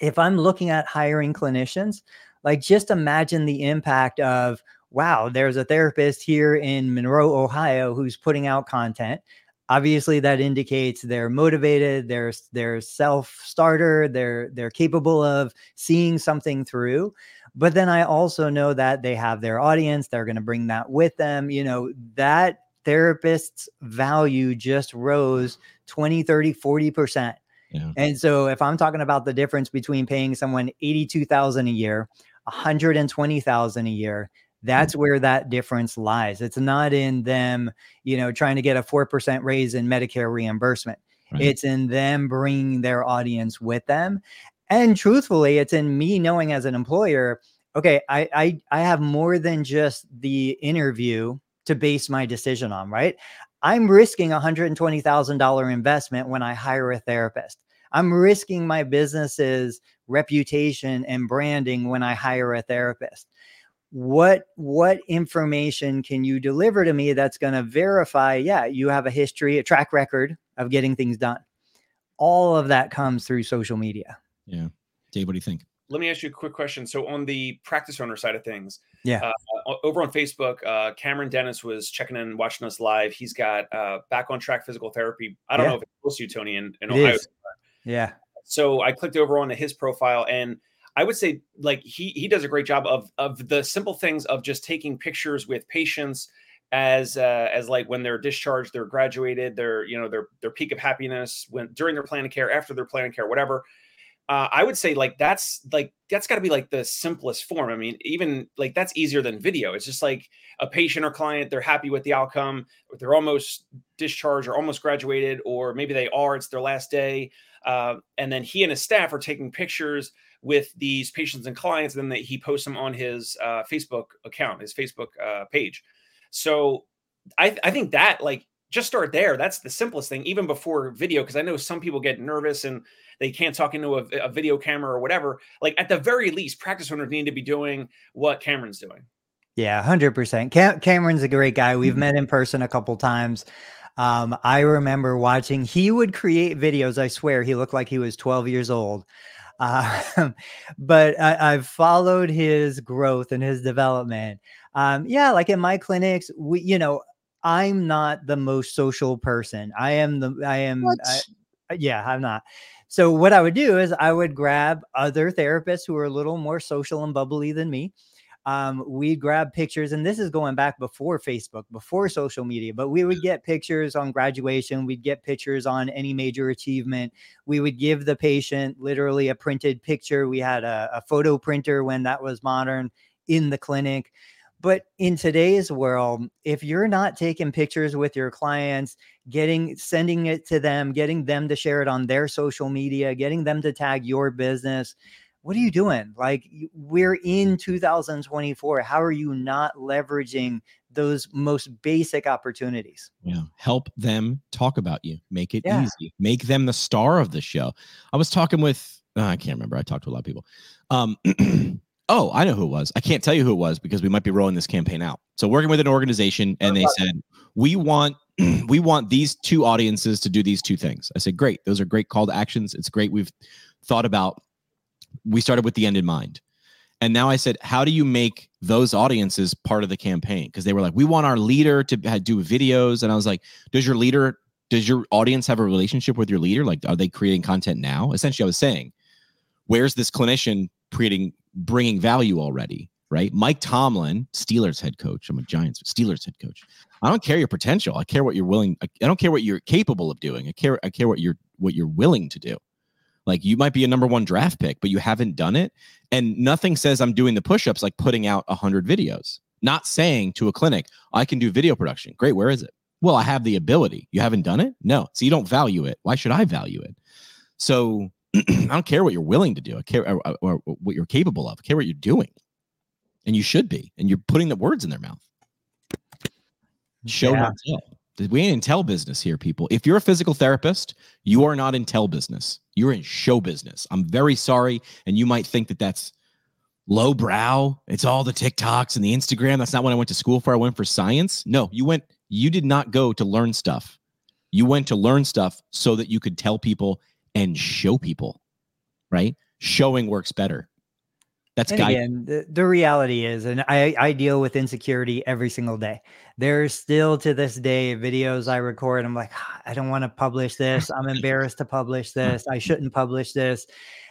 if i'm looking at hiring clinicians like just imagine the impact of wow there's a therapist here in monroe ohio who's putting out content obviously that indicates they're motivated they're they're self-starter they're they're capable of seeing something through but then i also know that they have their audience they're going to bring that with them you know that therapist's value just rose 20 30 40% Yeah. and so if i'm talking about the difference between paying someone 82000 a year 120000 a year Mm. that's where that difference lies. It's not in them you know trying to get a 4% raise in medicare reimbursement. Right. it's in them bringing their audience with them. And truthfully it's in me knowing as an employer okay i i, I have more than just the interview to base my decision on right? I'm risking a $120000 investment when i hire a therapist. I'm risking my business's reputation and branding when i hire a therapist what what information can you deliver to me that's going to verify yeah you have a history a track record of getting things done all of that comes through social media Yeah. Dave, what do you think? Let me ask you a quick question. So on the practice owner side of things, Yeah. uh, over on Facebook, uh, Cameron Dennis was checking in, watching us live. He's got uh, back on track physical therapy. I don't Yeah. know if it's close to you, Tony, in, in It Ohio. is. yeah So I clicked over onto his profile, and I would say like he he does a great job of of the simple things of just taking pictures with patients as uh, as like when they're discharged, they're graduated, they're you know their their peak of happiness when during their plan of care, after their plan of care, whatever. Uh, I would say like that's like that's got to be like the simplest form. I mean, even like that's easier than video. It's just like a patient or client, they're happy with the outcome, they're almost discharged or almost graduated, or maybe they are, it's their last day. Uh, and then he and his staff are taking pictures with these patients and clients, and then they, he posts them on his uh, Facebook account, his Facebook uh, page. So I, I think that like just start there. That's the simplest thing, even before video, because I know some people get nervous and they can't talk into a, a video camera or whatever. Like at the very least, practice owners need to be doing what Cameron's doing. yeah 100% Cam- cameron's a great guy we've Mhm. met in person a couple times um, i remember watching he would create videos i swear he looked like he was 12 years old uh, but I, I've followed his growth and his development. Um, yeah, like in my clinics, we, you know, I'm not the most social person. I am the, I am, I, yeah, I'm not. So what I would do is I would grab other therapists who are a little more social and bubbly than me. Um, we grab pictures, and this is going back before Facebook, before social media, but we would get pictures on graduation. We'd get pictures on any major achievement. We would give the patient literally a printed picture. We had a, a photo printer when that was modern in the clinic. But in today's world, if you're not taking pictures with your clients, getting sending it to them, getting them to share it on their social media, getting them to tag your business, what are you doing? Like we're in 2024. How are you not leveraging those most basic opportunities? Yeah. Help them talk about you. Make it Yeah. easy. Make them the star of the show. I was talking with, uh, I can't remember. I talked to a lot of people. Um, Oh, I know who it was. I can't tell you who it was because we might be rolling this campaign out. So working with an organization and they said, "We want we want these two audiences to do these two things." I said, "Great. Those are great call to actions. It's great we've thought about we started with the end in mind." And now I said, "How do you make those audiences part of the campaign?" Because they were like, "We want our leader to do videos." And I was like, "Does your leader does your audience have a relationship with your leader? Like are they creating content now?" Essentially, I was saying, "Where's this clinician creating bringing value already, right? Mike Tomlin, Steelers head coach. I'm a Giants Steelers head coach. I don't care your potential. I care what you're willing. I don't care what you're capable of doing. I care. I care what you're what you're willing to do. Like you might be a number one draft pick, but you haven't done it, and nothing says I'm doing the push-ups like putting out a hundred videos. Not saying to a clinic I can do video production. Great. Where is it? Well, I have the ability. You haven't done it. No. So you don't value it. Why should I value it? So I don't care what you're willing to do. I care or, or, or, what you're capable of. I care what you're doing. And you should be. And you're putting the words in their mouth. Show yeah. not tell. We ain't in tell business here, people. If you're a physical therapist, you are not in tell business. You're in show business. I'm very sorry. And you might think that that's low brow. It's all the TikToks and the Instagram. That's not what I went to school for. I went for science. No, you went, you did not go to learn stuff. You went to learn stuff so that you could tell people and show people, right? Showing works better. That's and again, the, the reality is, and I, I deal with insecurity every single day. There's still to this day videos I record. I'm like, ah, I don't want to publish this. I'm embarrassed to publish this. I shouldn't publish this.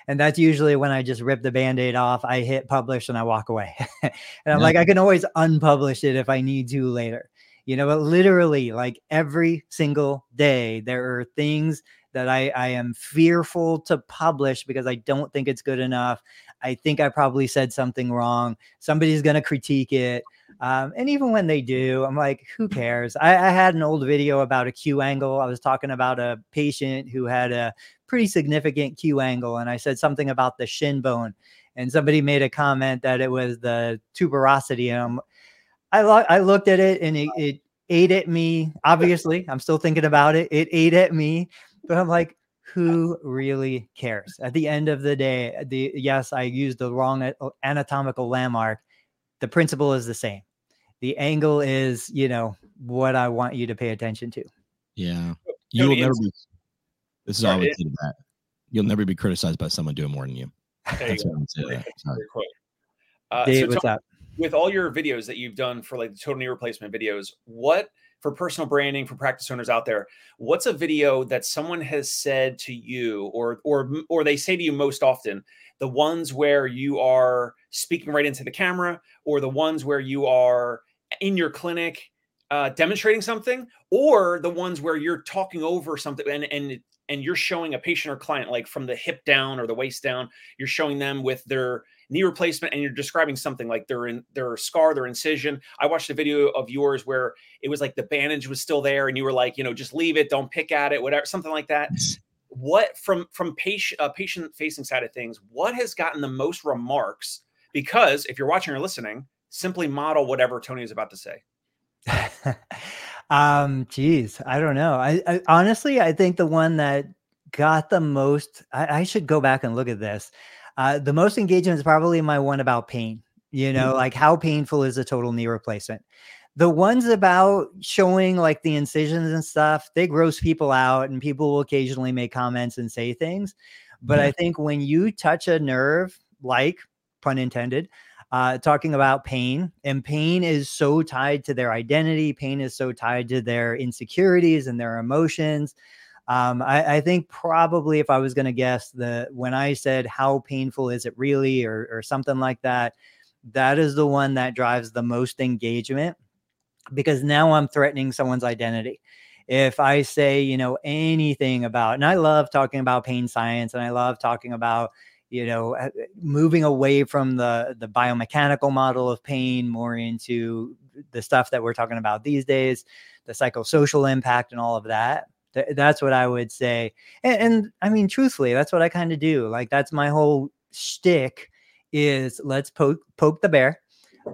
And that's usually when I just rip the band aid off. I hit publish and I walk away. and I'm yeah. like, I can always unpublish it if I need to later. You know, but literally, like every single day, there are things that I, I am fearful to publish because I don't think it's good enough. I think I probably said something wrong. Somebody's going to critique it. Um, and even when they do, I'm like, who cares? I, I, had an old video about a Q angle. I was talking about a patient who had a pretty significant Q angle, and I said something about the shin bone. And somebody made a comment that it was the tuberosity. And I, lo- I looked at it and it, it ate at me. Obviously, I'm still thinking about it. It ate at me but I'm like, who really cares? At the end of the day, the yes, I used the wrong anatomical landmark. The principle is the same. The angle is, you know, what I want you to pay attention to. Yeah. You'll never be this is all I would say that. You'll never be criticized by someone doing more than you. That's what I'm saying. Uh, Dave, so what's up? With all your videos that you've done for like the total knee replacement videos, what for personal branding for practice owners out there what's a video that someone has said to you or or or they say to you most often? The ones where you are speaking right into the camera or the ones where you are in your clinic uh, demonstrating something or the ones where you're talking over something and and and you're showing a patient or client like from the hip down or the waist down you're showing them with their knee replacement and you're describing something like their in their scar, their incision. I watched a video of yours where it was like the bandage was still there and you were like, you know, just leave it, don't pick at it, whatever, something like that. What from from patient uh, patient facing side of things, what has gotten the most remarks? Because if you're watching or listening, simply model whatever Tony is about to say. um, geez, I don't know. I, I honestly, I think the one that got the most, I, I should go back and look at this. Uh, the most engagement is probably my one about pain. You know, mm-hmm. like how painful is a total knee replacement? The ones about showing like the incisions and stuff, they gross people out, and people will occasionally make comments and say things. But I think when you touch a nerve, like pun intended, uh, talking about pain, and pain is so tied to their identity, pain is so tied to their insecurities and their emotions. Um, I, I, think probably if I was going to guess the when I said how painful is it really or or something like that, that is the one that drives the most engagement because now I'm threatening someone's identity. If I say, you know, anything about, and I love talking about pain science and I love talking about, you know, uh, moving away from the the biomechanical model of pain more into the stuff that we're talking about these days, the psychosocial impact and all of that Th- that's what I would say. And, and I mean, truthfully, that's what I kind of do. Like that's my whole shtick is let's poke poke the bear.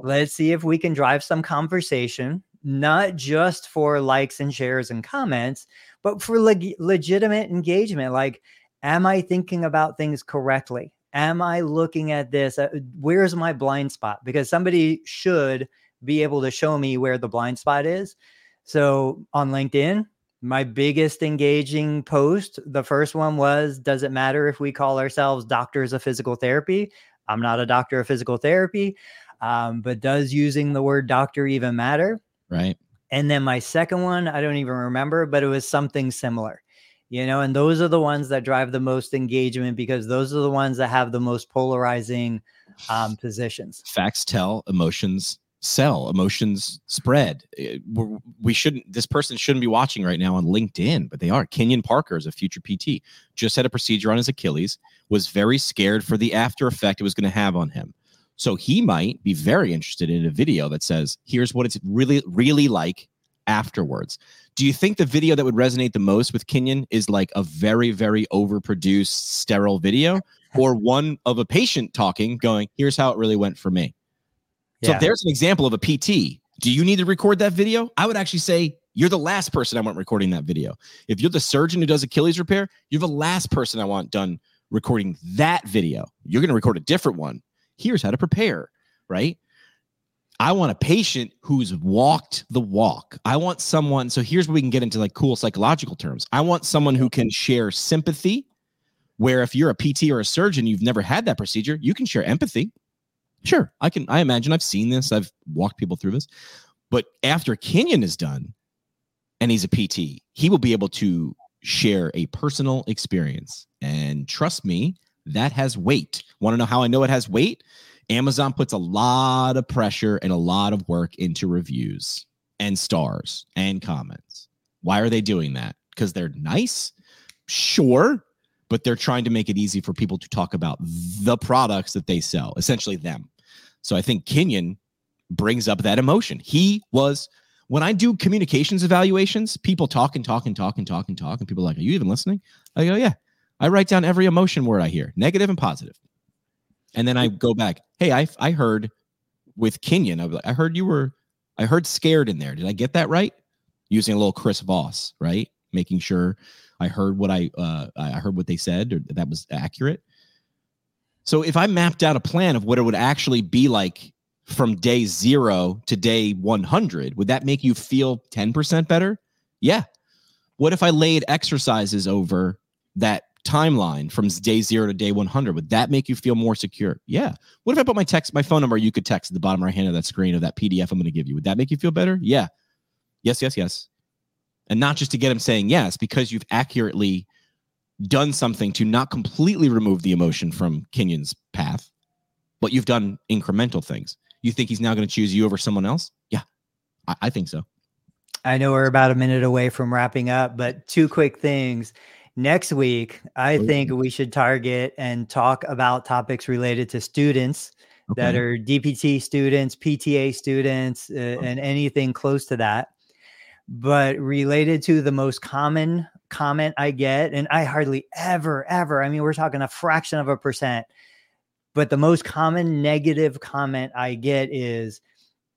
Let's see if we can drive some conversation, not just for likes and shares and comments, but for leg- legitimate engagement. Like, am I thinking about things correctly? am I looking at this? Uh, where's my blind spot? Because somebody should be able to show me where the blind spot is. So on LinkedIn, my biggest engaging post, the first one was Does it matter if we call ourselves doctors of physical therapy? I'm not a doctor of physical therapy, um, but does using the word doctor even matter? Right. And then my second one, I don't even remember, but it was something similar, you know, and those are the ones that drive the most engagement because those are the ones that have the most polarizing um, positions. Facts tell, emotions sell, emotions spread. Eh, we're, we shouldn't, this person shouldn't be watching right now on LinkedIn, but they are. Kenyon Parker is a future PT, just had a procedure on his Achilles, was very scared for the after effect it was going to have on him. So he might be very interested in a video that says, here's what it's really, really like afterwards. Do you think the video that would resonate the most with Kenyon is like a very, very overproduced, sterile video or one of a patient talking, going, here's how it really went for me? So yeah. there's an example of a PT. Do you need to record that video? I would actually say you're the last person I want recording that video. If you're the surgeon who does Achilles repair, you're the last person I want done recording that video. You're going to record a different one here's how to prepare, right? I want a patient who's walked the walk. I want someone. So here's where we can get into like cool psychological terms. I want someone who can share sympathy, where if you're a PT or a surgeon, you've never had that procedure, you can share empathy. Sure, I can. I imagine I've seen this. I've walked people through this. But after Kenyon is done, and he's a PT, he will be able to share a personal experience. And trust me, that has weight. Want to know how I know it has weight? Amazon puts a lot of pressure and a lot of work into reviews and stars and comments. Why are they doing that? Because they're nice? Sure. But they're trying to make it easy for people to talk about the products that they sell, essentially them. So I think Kenyon brings up that emotion. He was, when I do communications evaluations, people talk and talk and talk and talk and talk, and people are like, Are you even listening? I go, Yeah. I write down every emotion word I hear, negative and positive. And then I go back. Hey, I I heard with Kenyon, I, I heard you were I heard scared in there. Did I get that right? Using a little Chris Voss, right? Making sure I heard what I uh, I heard what they said or that was accurate. So if I mapped out a plan of what it would actually be like from day zero to day 100, would that make you feel 10% better? Yeah. What if I laid exercises over that timeline from day zero to day 100 would that make you feel more secure? Yeah. What if i put my text my phone number you could text at the bottom right hand of that screen of that pdf i'm going to give you. Would that make you feel better? Yeah. Yes yes yes. And not just to get him saying yes because you've accurately done something to not completely remove the emotion from kenyon's path but you've done incremental things. You think he's now going to choose you over someone else? Yeah. I, I think so. I know we're about a minute away from wrapping up, but two quick things. Next week, I think we should target and talk about topics related to students okay. that are DPT students, PTA students, uh, and anything close to that. But related to the most common comment I get, and I hardly ever, ever, I mean, we're talking a fraction of a percent, but the most common negative comment I get is,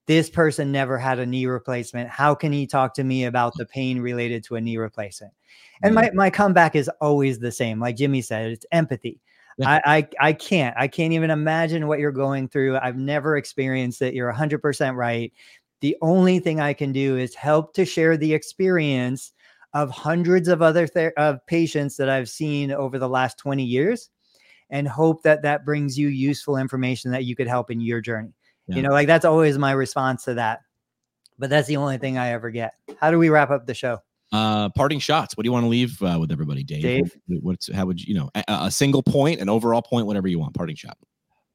this person never had a knee replacement. How can he talk to me about the pain related to a knee replacement? And my, mm. my comeback is always the same. Like Jimmy said, it's empathy. Yeah. I, I I can't. I can't even imagine what you're going through. I've never experienced it. You're 100% right. The only thing I can do is help to share the experience of hundreds of other ther- of patients that I've seen over the last 20 years and hope that that brings you useful information that you could help in your journey. Yeah. You know, like that's always my response to that. But that's the only thing I ever get. How do we wrap up the show? Uh, parting shots. What do you want to leave uh, with everybody, Dave? Dave, what's how would you, you know a, a single point, an overall point, whatever you want. Parting shot.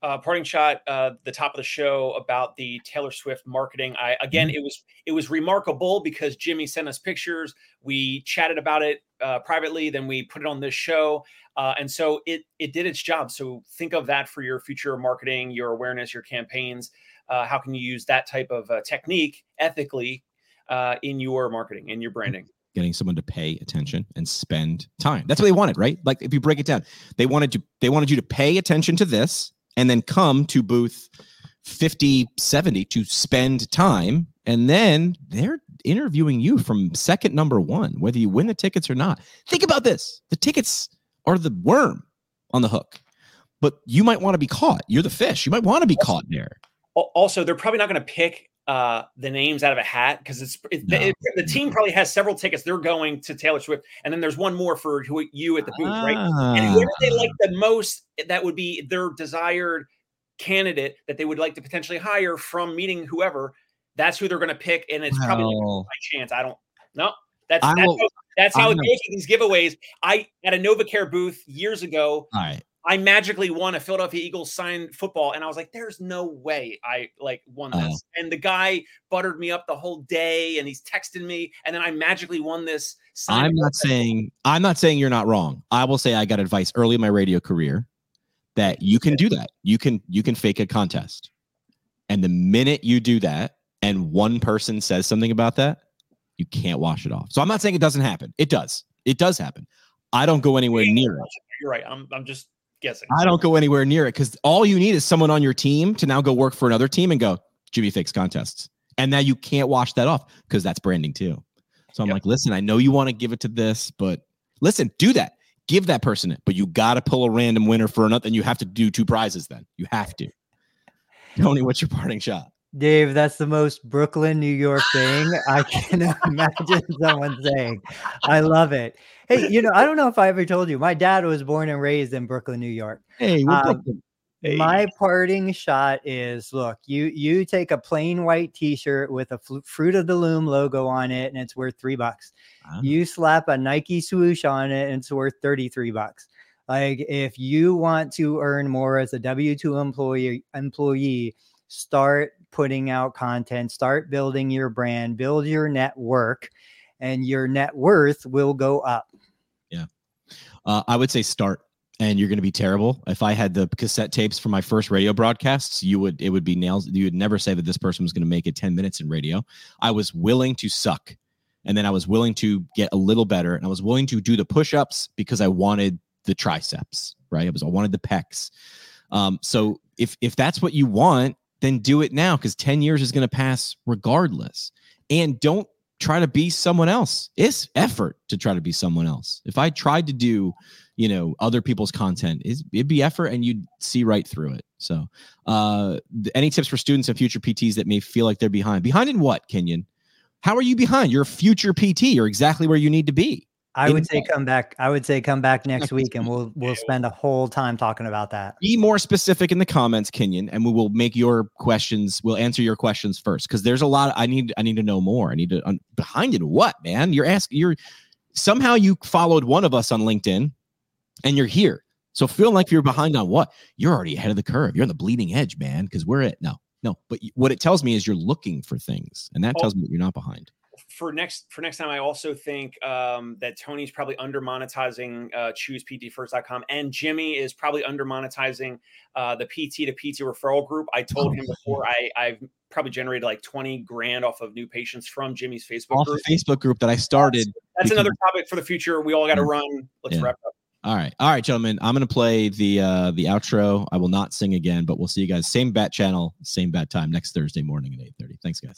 Uh, parting shot. Uh, the top of the show about the Taylor Swift marketing. I again, mm-hmm. it was it was remarkable because Jimmy sent us pictures. We chatted about it uh, privately. Then we put it on this show, uh, and so it it did its job. So think of that for your future marketing, your awareness, your campaigns. Uh, how can you use that type of uh, technique ethically uh, in your marketing, in your branding? getting someone to pay attention and spend time. That's what they wanted, right? Like if you break it down, they wanted to they wanted you to pay attention to this and then come to booth 50 70 to spend time and then they're interviewing you from second number 1 whether you win the tickets or not. Think about this. The tickets are the worm on the hook. but you might want to be caught. You're the fish. You might want to be caught there. Also, they're probably not going to pick uh, the names out of a hat because it's it, No. it- the team probably has several tickets. They're going to Taylor Swift, and then there's one more for who, you at the booth, right? And Ah. whoever they like the most, that would be their desired candidate that they would like to potentially hire from meeting whoever. That's who they're going to pick, and it's probably Well, by chance. I don't know. That's I that's, how, it goes with these giveaways. I at a NovaCare booth years ago. all right. I magically won a Philadelphia Eagles signed football, and I was like, "There's no way I like won this." Uh-huh. And the guy buttered me up the whole day, and he's texting me, and then I magically won this. I'm not football. saying I'm not saying you're not wrong. I will say I got advice early in my radio career that you can do that. You can you can fake a contest. And the minute you do that and one person says something about that, you can't wash it off. So I'm not saying it doesn't happen. It does. It does happen. I don't go anywhere near it. You're right. I'm I'm just guessing. I don't go anywhere near it because all you need is someone on your team to now go work for another team and go, Jimmy fakes contests. And now you can't wash that off because that's branding too. So I'm Yep. like, listen, I know you want to give it to this, but listen, do that. Give that person it, but you got to pull a random winner for another, and you have to do two prizes then. You have to. Tony, what's your parting shot? Dave, that's the most Brooklyn, New York thing I can imagine someone saying. I love it. Hey, you know, I don't know if I ever told you, my dad was born and raised in Brooklyn, New York. Hey, Um, Hey. My parting shot is look, you you take a plain white t-shirt with a fl- fruit of the loom logo on it and it's worth 3 bucks. Ah. You slap a Nike swoosh on it and it's worth 33 bucks. Like if you want to earn more as a W2 employee employee, start putting out content, start building your brand, build your network and your net worth will go up. Yeah. Uh, I would say start, and you're going to be terrible. If I had the cassette tapes for my first radio broadcasts, you would it would be nails. You would never say that this person was going to make it 10 minutes in radio. I was willing to suck, and then I was willing to get a little better, and I was willing to do the push-ups because I wanted the triceps. Right? I was I wanted the pecs. Um, so if if that's what you want, then do it now because 10 years is going to pass regardless. And don't try to be someone else. It's effort to try to be someone else. If I tried to do, you know, other people's content, it'd be effort and you'd see right through it. So, uh, any tips for students and future PTs that may feel like they're behind? Behind in what, Kenyon? How are you behind? You're a future PT. You're exactly where you need to be. I would say come back. I would say come back next Next week and we'll we'll spend a whole time talking about that. Be more specific in the comments, Kenyon, and we will make your questions. We'll answer your questions first because there's a lot. I need. I need to know more. I need to. un behind in what, man? You're asking. You're somehow you followed one of us on LinkedIn, and you're here. So feel like you're behind on what? You're already ahead of the curve. You're on the bleeding edge, man. Because we're at no, no. But what it tells me is you're looking for things, and that Oh. tells me that you're not behind. For next for next time, I also think um, that Tony's probably under monetizing uh, chooseptfirst.com, and Jimmy is probably under monetizing uh, the PT to PT referral group. I told him before I, I've probably generated like twenty grand off of new patients from Jimmy's Facebook Off group. Facebook group that I started. That's because- another topic for the future. We all got to run. Let's Yeah. wrap up. All right, all right, gentlemen. I'm gonna play the uh the outro. I will not sing again, but we'll see you guys same bat channel, same bat time next Thursday morning at 8:30. Thanks, guys.